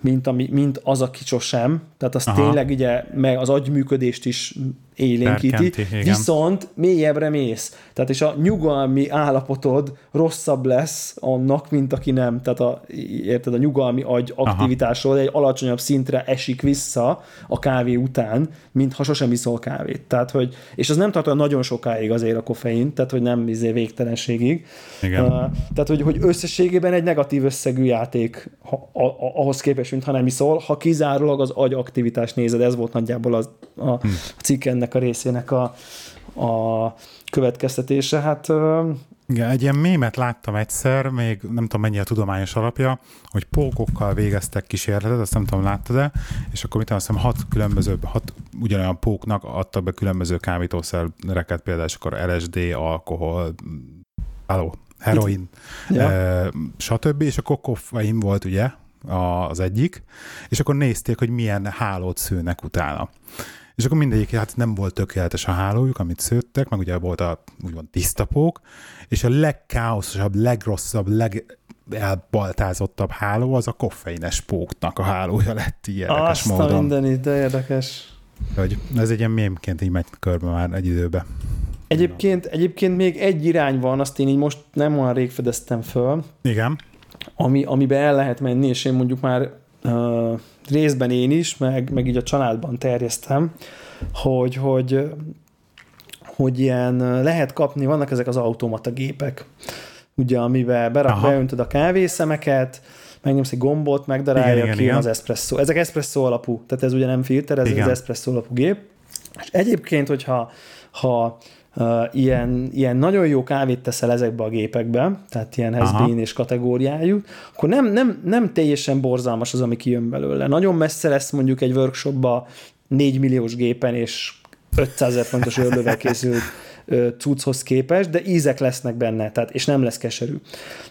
mint, ami, mint az, aki sosem. Tehát az Aha. tényleg ugye meg az agyműködést is élénkíti, viszont mélyebbre mész. Tehát és a nyugalmi állapotod rosszabb lesz annak, mint aki nem. Tehát a, érted, a nyugalmi agy aktivitásról egy alacsonyabb szintre esik vissza a kávé után, mint ha sosem iszol kávét. Tehát, hogy, és az nem tart olyan nagyon sokáig azért a koffein, tehát hogy nem izé végtelenségig. Igen. Uh, tehát, hogy, hogy összességében egy negatív összegű játék ha, a, a, ahhoz képest, mint ha nem iszol, ha kizárólag az agy aktivitást nézed, ez volt nagyjából az, a, a cikk ennek a részének a, a következtetése. Hát igen, egy ilyen mémet láttam egyszer, még nem tudom mennyi a tudományos alapja, hogy pókokkal végeztek kísérletet, azt nem tudom, láttad-e, és akkor mit azt hiszem hat különböző, hat ugyanolyan póknak adtak be különböző kábítószereket, például és akkor LSD, alkohol, álló, heroin, ja. e, stb. És akkor koffein volt ugye az egyik, és akkor nézték, hogy milyen hálót szűnek utána és akkor mindegyik hát nem volt tökéletes a hálójuk, amit szőttek, meg ugye volt a úgymond tisztapók, és a legkáoszosabb, legrosszabb, leg elbaltázottabb háló az a koffeines póknak a hálója lett ilyen érdekes Azt módon. a mindenit, de érdekes. Hogy ez egy ilyen mémként így megy körbe már egy időbe. Egyébként, egyébként még egy irány van, azt én így most nem olyan rég fedeztem föl, Igen. ami, amiben el lehet menni, és én mondjuk már uh, részben én is, meg, meg így a családban terjesztem, hogy, hogy, hogy ilyen lehet kapni, vannak ezek az automata gépek, ugye, amiben berak, Aha. beöntöd a kávészemeket, megnyomsz egy gombot, megdarálja Igen, ki igen. az espresso. Ezek espresso alapú, tehát ez ugye nem filter, ez Igen. az espresso alapú gép. És egyébként, hogyha ha ilyen, ilyen nagyon jó kávét teszel ezekbe a gépekbe, tehát ilyen has és kategóriájú, akkor nem, nem, nem teljesen borzalmas az, ami kijön belőle. Nagyon messze lesz mondjuk egy workshopba 4 milliós gépen és 500 ezer fontos örlővel készült cucchoz képest, de ízek lesznek benne, tehát, és nem lesz keserű.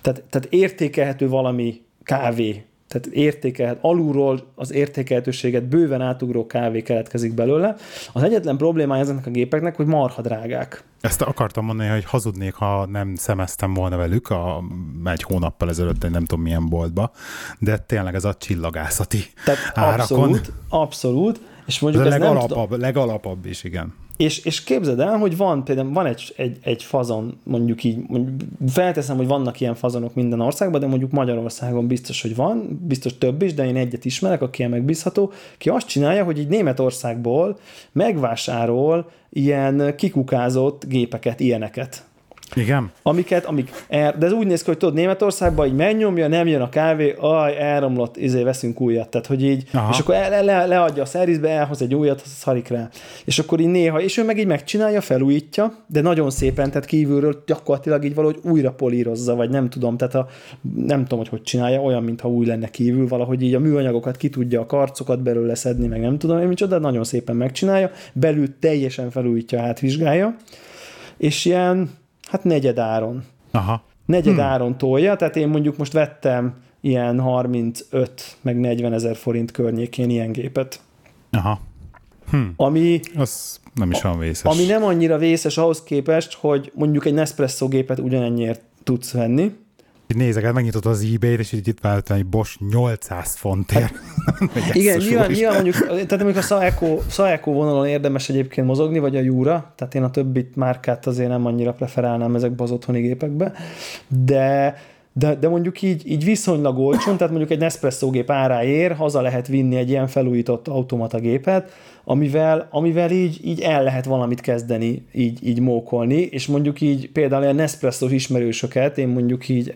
Tehát, tehát értékelhető valami kávé, tehát értékelhet, alulról az értékelhetőséget bőven átugró kávé keletkezik belőle. Az egyetlen problémája ezeknek a gépeknek, hogy marha drágák. Ezt akartam mondani, hogy hazudnék, ha nem szemeztem volna velük a, egy hónappal ezelőtt, nem tudom milyen boltba, de tényleg ez a csillagászati Tehát árakon. abszolút, abszolút, és Ez mondjuk a ez nem, legalapabb, legalapabb is, igen. És, és képzeld el, hogy van például van egy, egy, egy fazon, mondjuk így, mondjuk felteszem, hogy vannak ilyen fazonok minden országban, de mondjuk Magyarországon biztos, hogy van, biztos több is, de én egyet ismerek, aki ilyen megbízható, ki azt csinálja, hogy így Németországból megvásárol ilyen kikukázott gépeket, ilyeneket. Igen? Amiket, amik, er, de ez úgy néz ki, hogy tudod, Németországban így megnyomja, nem jön a kávé, aj, elromlott, izé, veszünk újat. Tehát, hogy így, Aha. és akkor le, le, leadja a szervizbe, elhoz egy újat, az szarik rá. És akkor így néha, és ő meg így megcsinálja, felújítja, de nagyon szépen, tehát kívülről gyakorlatilag így valahogy újra polírozza, vagy nem tudom, tehát a, nem tudom, hogy hogy csinálja, olyan, mintha új lenne kívül, valahogy így a műanyagokat ki tudja, a karcokat belőle szedni, meg nem tudom én micsoda, de nagyon szépen megcsinálja, belül teljesen felújítja, átvizsgálja, és ilyen, hát negyed áron Aha. negyed hmm. áron tolja, tehát én mondjuk most vettem ilyen 35 meg 40 ezer forint környékén ilyen gépet, Aha. Hm. ami, Az nem is olyan vészes. ami nem annyira vészes ahhoz képest, hogy mondjuk egy Nespresso gépet ugyanennyiért tudsz venni. Így nézek, hát megnyitod az eBay-t, és így itt váltam egy Bosch 800 fontért. Hát, Igen, nyilván, nyilván mondjuk, tehát mondjuk a Saeco, Saeco vonalon érdemes egyébként mozogni, vagy a Jura, tehát én a többi márkát azért nem annyira preferálnám ezekbe az otthoni gépekbe, de de, de mondjuk így, így viszonylag olcsón, tehát mondjuk egy Nespresso gép áráért haza lehet vinni egy ilyen felújított automata gépet, amivel, amivel így, így el lehet valamit kezdeni, így, így mókolni, és mondjuk így például ilyen Nespresso ismerősöket, én mondjuk így,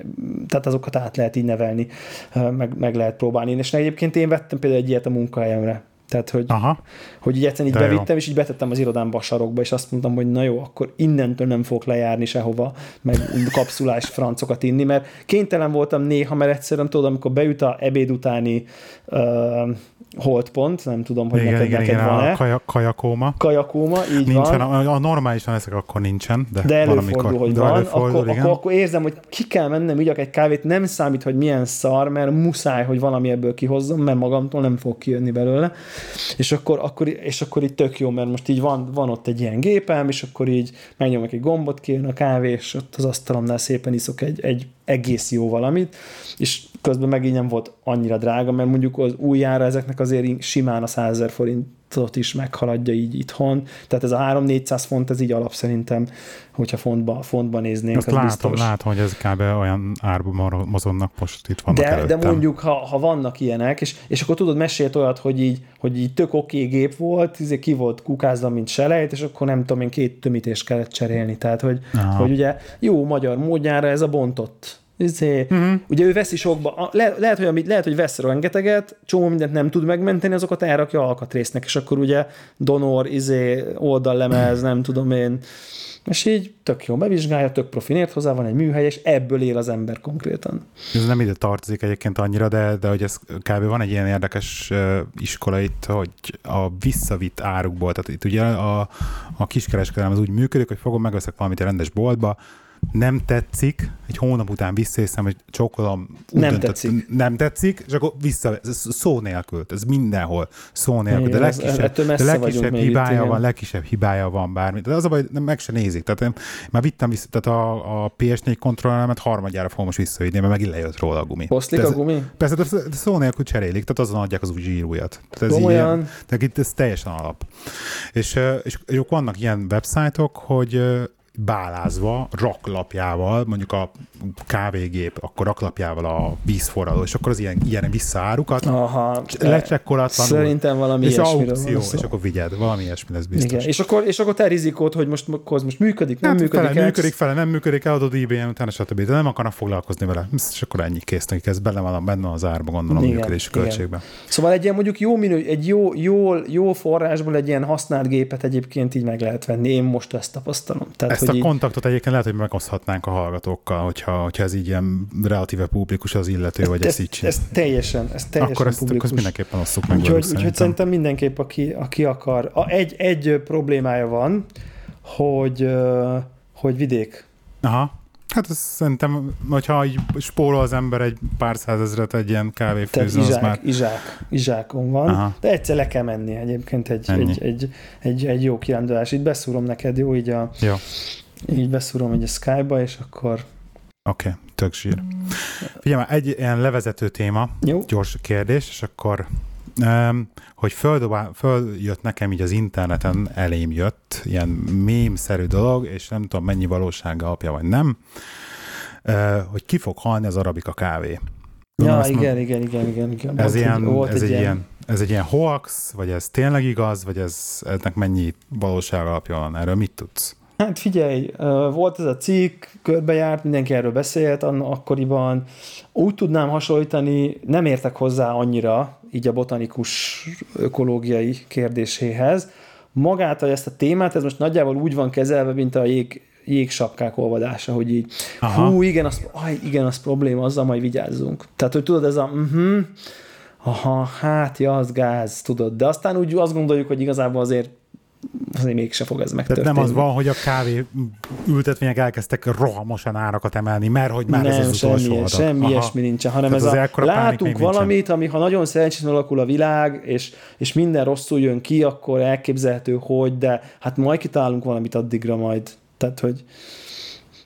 tehát azokat át lehet így nevelni, meg, meg lehet próbálni. És egyébként én vettem például egy ilyet a munkahelyemre. Tehát, hogy, Aha. hogy így egyszerűen így De jó. bevittem, és így betettem az irodámba a sarokba, és azt mondtam, hogy na jó, akkor innentől nem fogok lejárni sehova, meg kapszulás francokat inni, mert kénytelen voltam néha, mert egyszerűen tudod, amikor beüt a ebéd utáni uh, holdpont, nem tudom, hogy Igen, neked, igen, neked igen, van-e, a kaja, kajakóma. kajakóma, így Nincsen, van. a, a normálisan ezek akkor nincsen, de, De valamikor. előfordul, hogy de van, előfordul, akkor, igen. akkor, akkor érzem, hogy ki kell mennem, ügyek egy kávét, nem számít, hogy milyen szar, mert muszáj, hogy valami ebből kihozzam, mert magamtól nem fog kijönni belőle. És akkor, akkor, és akkor így tök jó, mert most így van, van ott egy ilyen gépem, és akkor így megnyomok egy gombot, kijön a kávé, és ott az asztalomnál szépen iszok egy, egy egész jó valamit, és közben meg így nem volt annyira drága, mert mondjuk az újjára ezeknek azért simán a 100 ezer forintot is meghaladja így itthon. Tehát ez a 3-400 font, ez így alap szerintem, hogyha fontba, fontba néznénk, Azt az látom, biztos. látom, hogy ez kb. olyan árba mor- mozognak most itt vannak De, előttem. de mondjuk, ha, ha vannak ilyenek, és, és akkor tudod, mesélt olyat, hogy így, hogy így tök oké okay gép volt, izé ki volt kukázva, mint selejt, és akkor nem tudom én, két tömítést kellett cserélni. Tehát, hogy, Aha. hogy ugye jó magyar módjára ez a bontott Izé, uh-huh. Ugye ő veszi sokba, a- le, lehet, hogy, amit, lehet, hogy vesz rengeteget, csomó mindent nem tud megmenteni, azokat elrakja alkatrésznek, és akkor ugye donor, izé, oldallemez, nem tudom én, és így tök jó bevizsgálja, tök profinért hozzá, van egy műhely, és ebből él az ember konkrétan. Ez nem ide tartozik egyébként annyira, de, de hogy ez kb. van egy ilyen érdekes iskola itt, hogy a visszavitt árukból, tehát itt ugye a, a kiskereskedelem az úgy működik, hogy fogom, megveszek valamit egy rendes boltba, nem tetszik, egy hónap után visszaészem, hogy csókolom, nem döntött, tetszik. Nem tetszik, és akkor vissza, ez szó nélkül, ez mindenhol szó nélkül, de legkisebb, de legkisebb hibája itt, van, legkisebb hibája van bármi. De az a baj, nem, meg se nézik. Tehát én már vittem vissza, tehát a, a PS4 kontrolleremet harmadjára fogom most visszavinni, mert megint lejött róla a gumi. Poszlik a gumi? Persze, de szó nélkül cserélik, tehát azon adják az új zsírújat. Tehát ez Komolyan? Így, tehát itt ez teljesen alap. És, és, és vannak ilyen websájtok, hogy bálázva, raklapjával, mondjuk a kávégép, akkor raklapjával a vízforraló, és akkor az ilyen, ilyen visszaárukat, Aha, lecsekkolatlanul, szerintem valami és aukció, és akkor vigyed, valami ilyesmi lesz biztos. Igen. És, akkor, és akkor te rizikót, hogy most, most működik, nem hát, működik. Fele, működik, fele, nem működik, eladod ebay utána, stb. De nem akarnak foglalkozni vele. És akkor ennyi kész, nekik ez benne van, benne van az árba, gondolom, igen, működési költségben. Szóval egy ilyen mondjuk jó minő, egy jó, jó, jó forrásból egy ilyen használt gépet egyébként így meg lehet venni. Én most ezt tapasztalom. Tehát, ezt a kontaktot egyébként lehet, hogy megoszthatnánk a hallgatókkal, hogyha, hogyha ez így ilyen relatíve publikus az illető, vagy ez, ezt így csinál. Ez teljesen, ez teljesen akkor ezt, publikus. Akkor ezt mindenképpen osszuk meg. Úgyhogy, úgyhogy szerintem. szerintem mindenképp, aki, aki akar. A, egy, egy problémája van, hogy, hogy vidék. Aha. Hát ez szerintem, hogyha így spórol az ember egy pár százezret egy ilyen kávéfőző, izsák, az már... Izsák, izsákon van, Aha. de egyszer le kell menni egyébként egy, egy, egy, egy, egy, jó kirándulás. Itt beszúrom neked, jó, így a... Jó. Így beszúrom egy a Skype-ba, és akkor... Oké, okay, tök sír. Figyelj már, egy ilyen levezető téma, jó. gyors kérdés, és akkor hogy földobá, följött nekem így az interneten, elém jött, ilyen mémszerű dolog, és nem tudom mennyi valósága apja vagy nem, hogy ki fog halni az arabika kávé. Ja, igen, igen, igen, igen, igen, igen. Ez, ilyen, volt ez egy, ilyen, ilyen, ez egy ilyen hoax, vagy ez tényleg igaz, vagy ez, ennek mennyi valóság alapja van? Erről mit tudsz? Hát figyelj, volt ez a cikk, körbejárt, mindenki erről beszélt akkoriban. Úgy tudnám hasonlítani, nem értek hozzá annyira, így a botanikus ökológiai kérdéséhez. Magát, ezt a témát, ez most nagyjából úgy van kezelve, mint a jég, jégsapkák olvadása, hogy így, Aha. hú, igen, az, aj, igen, az probléma, azzal majd vigyázzunk. Tehát, hogy tudod, ez a, uh-huh, aha, hát, ja, az gáz, tudod. De aztán úgy azt gondoljuk, hogy igazából azért azért mégse fog ez megtörténni. Tehát nem az van, hogy a kávé ültetvények elkezdtek rohamosan árakat emelni, mert hogy már nem, ez az semmi, semmi, semmi ilyesmi nincsen, hanem Tehát ez a, látunk valamit, nincsen. ami ha nagyon szerencsésén alakul a világ, és, és minden rosszul jön ki, akkor elképzelhető, hogy, de hát majd kitalálunk valamit addigra majd. Tehát, hogy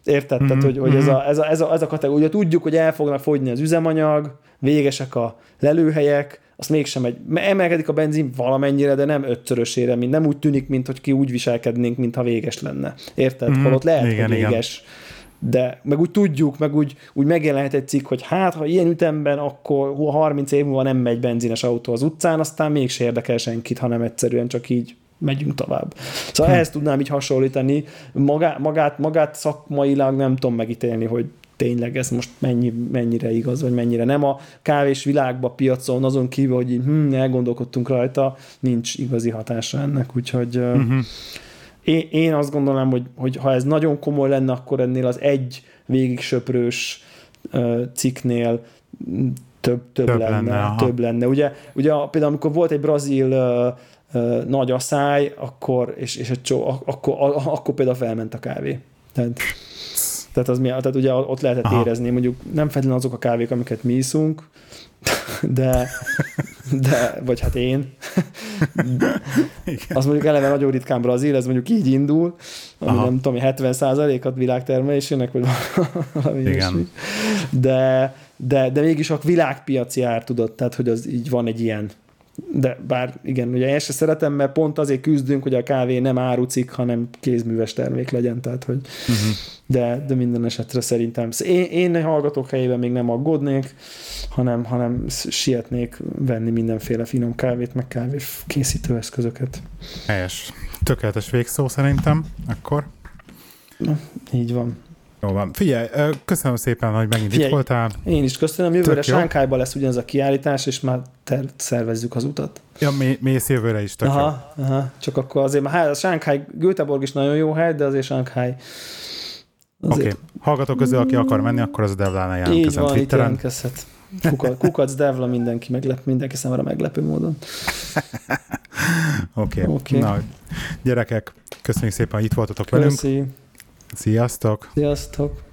Érted? Mm-hmm. Tehát, hogy, hogy ez, a, ez, a, ez, a, ez a kategória. Tudjuk, hogy el fognak fogyni az üzemanyag, végesek a lelőhelyek, azt mégsem egy, emelkedik a benzin valamennyire, de nem ötszörösére, mint nem úgy tűnik, mint hogy ki úgy viselkednénk, mintha véges lenne. Érted? Mm, Holott lehet, igen, hogy véges. Igen. De meg úgy tudjuk, meg úgy, úgy megjelenhet egy cikk, hogy hát, ha ilyen ütemben, akkor 30 év múlva nem megy benzines autó az utcán, aztán mégse érdekel senkit, hanem egyszerűen csak így megyünk tovább. Szóval hm. ehhez tudnám így hasonlítani. Magá, magát, magát szakmailag nem tudom megítélni, hogy tényleg ez most mennyi, mennyire igaz, vagy mennyire nem. A kávés világba, piacon, azon kívül, hogy hm, elgondolkodtunk rajta, nincs igazi hatása ennek, úgyhogy uh-huh. én, én azt gondolom, hogy, hogy ha ez nagyon komoly lenne, akkor ennél az egy végig söprős uh, cikknél több, több, több lenne. lenne több lenne. Ugye, ugye például amikor volt egy brazil uh, uh, nagy asszály, akkor, és, és egy csó, akkor, akkor például felment a kávé. Tehát tehát, az mi, tehát ugye ott lehetett Aha. érezni, mondjuk nem feltétlenül azok a kávék, amiket mi iszunk, de, de vagy hát én. az mondjuk eleve nagyon ritkán brazil, ez mondjuk így indul, ami Aha. nem tudom, 70 at világtermelésének, vagy valami Igen. De, de, de mégis a világpiaci ár tudott, tehát hogy az így van egy ilyen de bár igen, ugye én se szeretem, mert pont azért küzdünk, hogy a kávé nem árucik, hanem kézműves termék legyen, tehát hogy uh-huh. de, de minden esetre szerintem én, én hallgatók helyében még nem aggódnék, hanem, hanem sietnék venni mindenféle finom kávét, meg kávé készítő eszközöket. Helyes. Tökéletes végszó szerintem, akkor. Na, így van. Jó van. Figyelj, köszönöm szépen, hogy megint Figyelj, itt voltál. Én is köszönöm. Jövőre Sánkájban lesz ugyanaz a kiállítás, és már ter- szervezzük az utat. Ja, mész jövőre is, tök aha, jó. aha, csak akkor azért, már a Sánkáj, Göteborg is nagyon jó hely, de azért Sánkáj Oké, okay. hallgatók közül, aki akar menni, akkor az a Devlánál jelentkezem Így van, Twitteren. itt jelentkezhet. Kukac, kukac Devla mindenki, meglep, mindenki számára meglepő módon. Oké, okay. okay. na gyerekek, köszönjük szépen, hogy itt voltatok Köszi. velünk. Sziasztok! Sziasztok!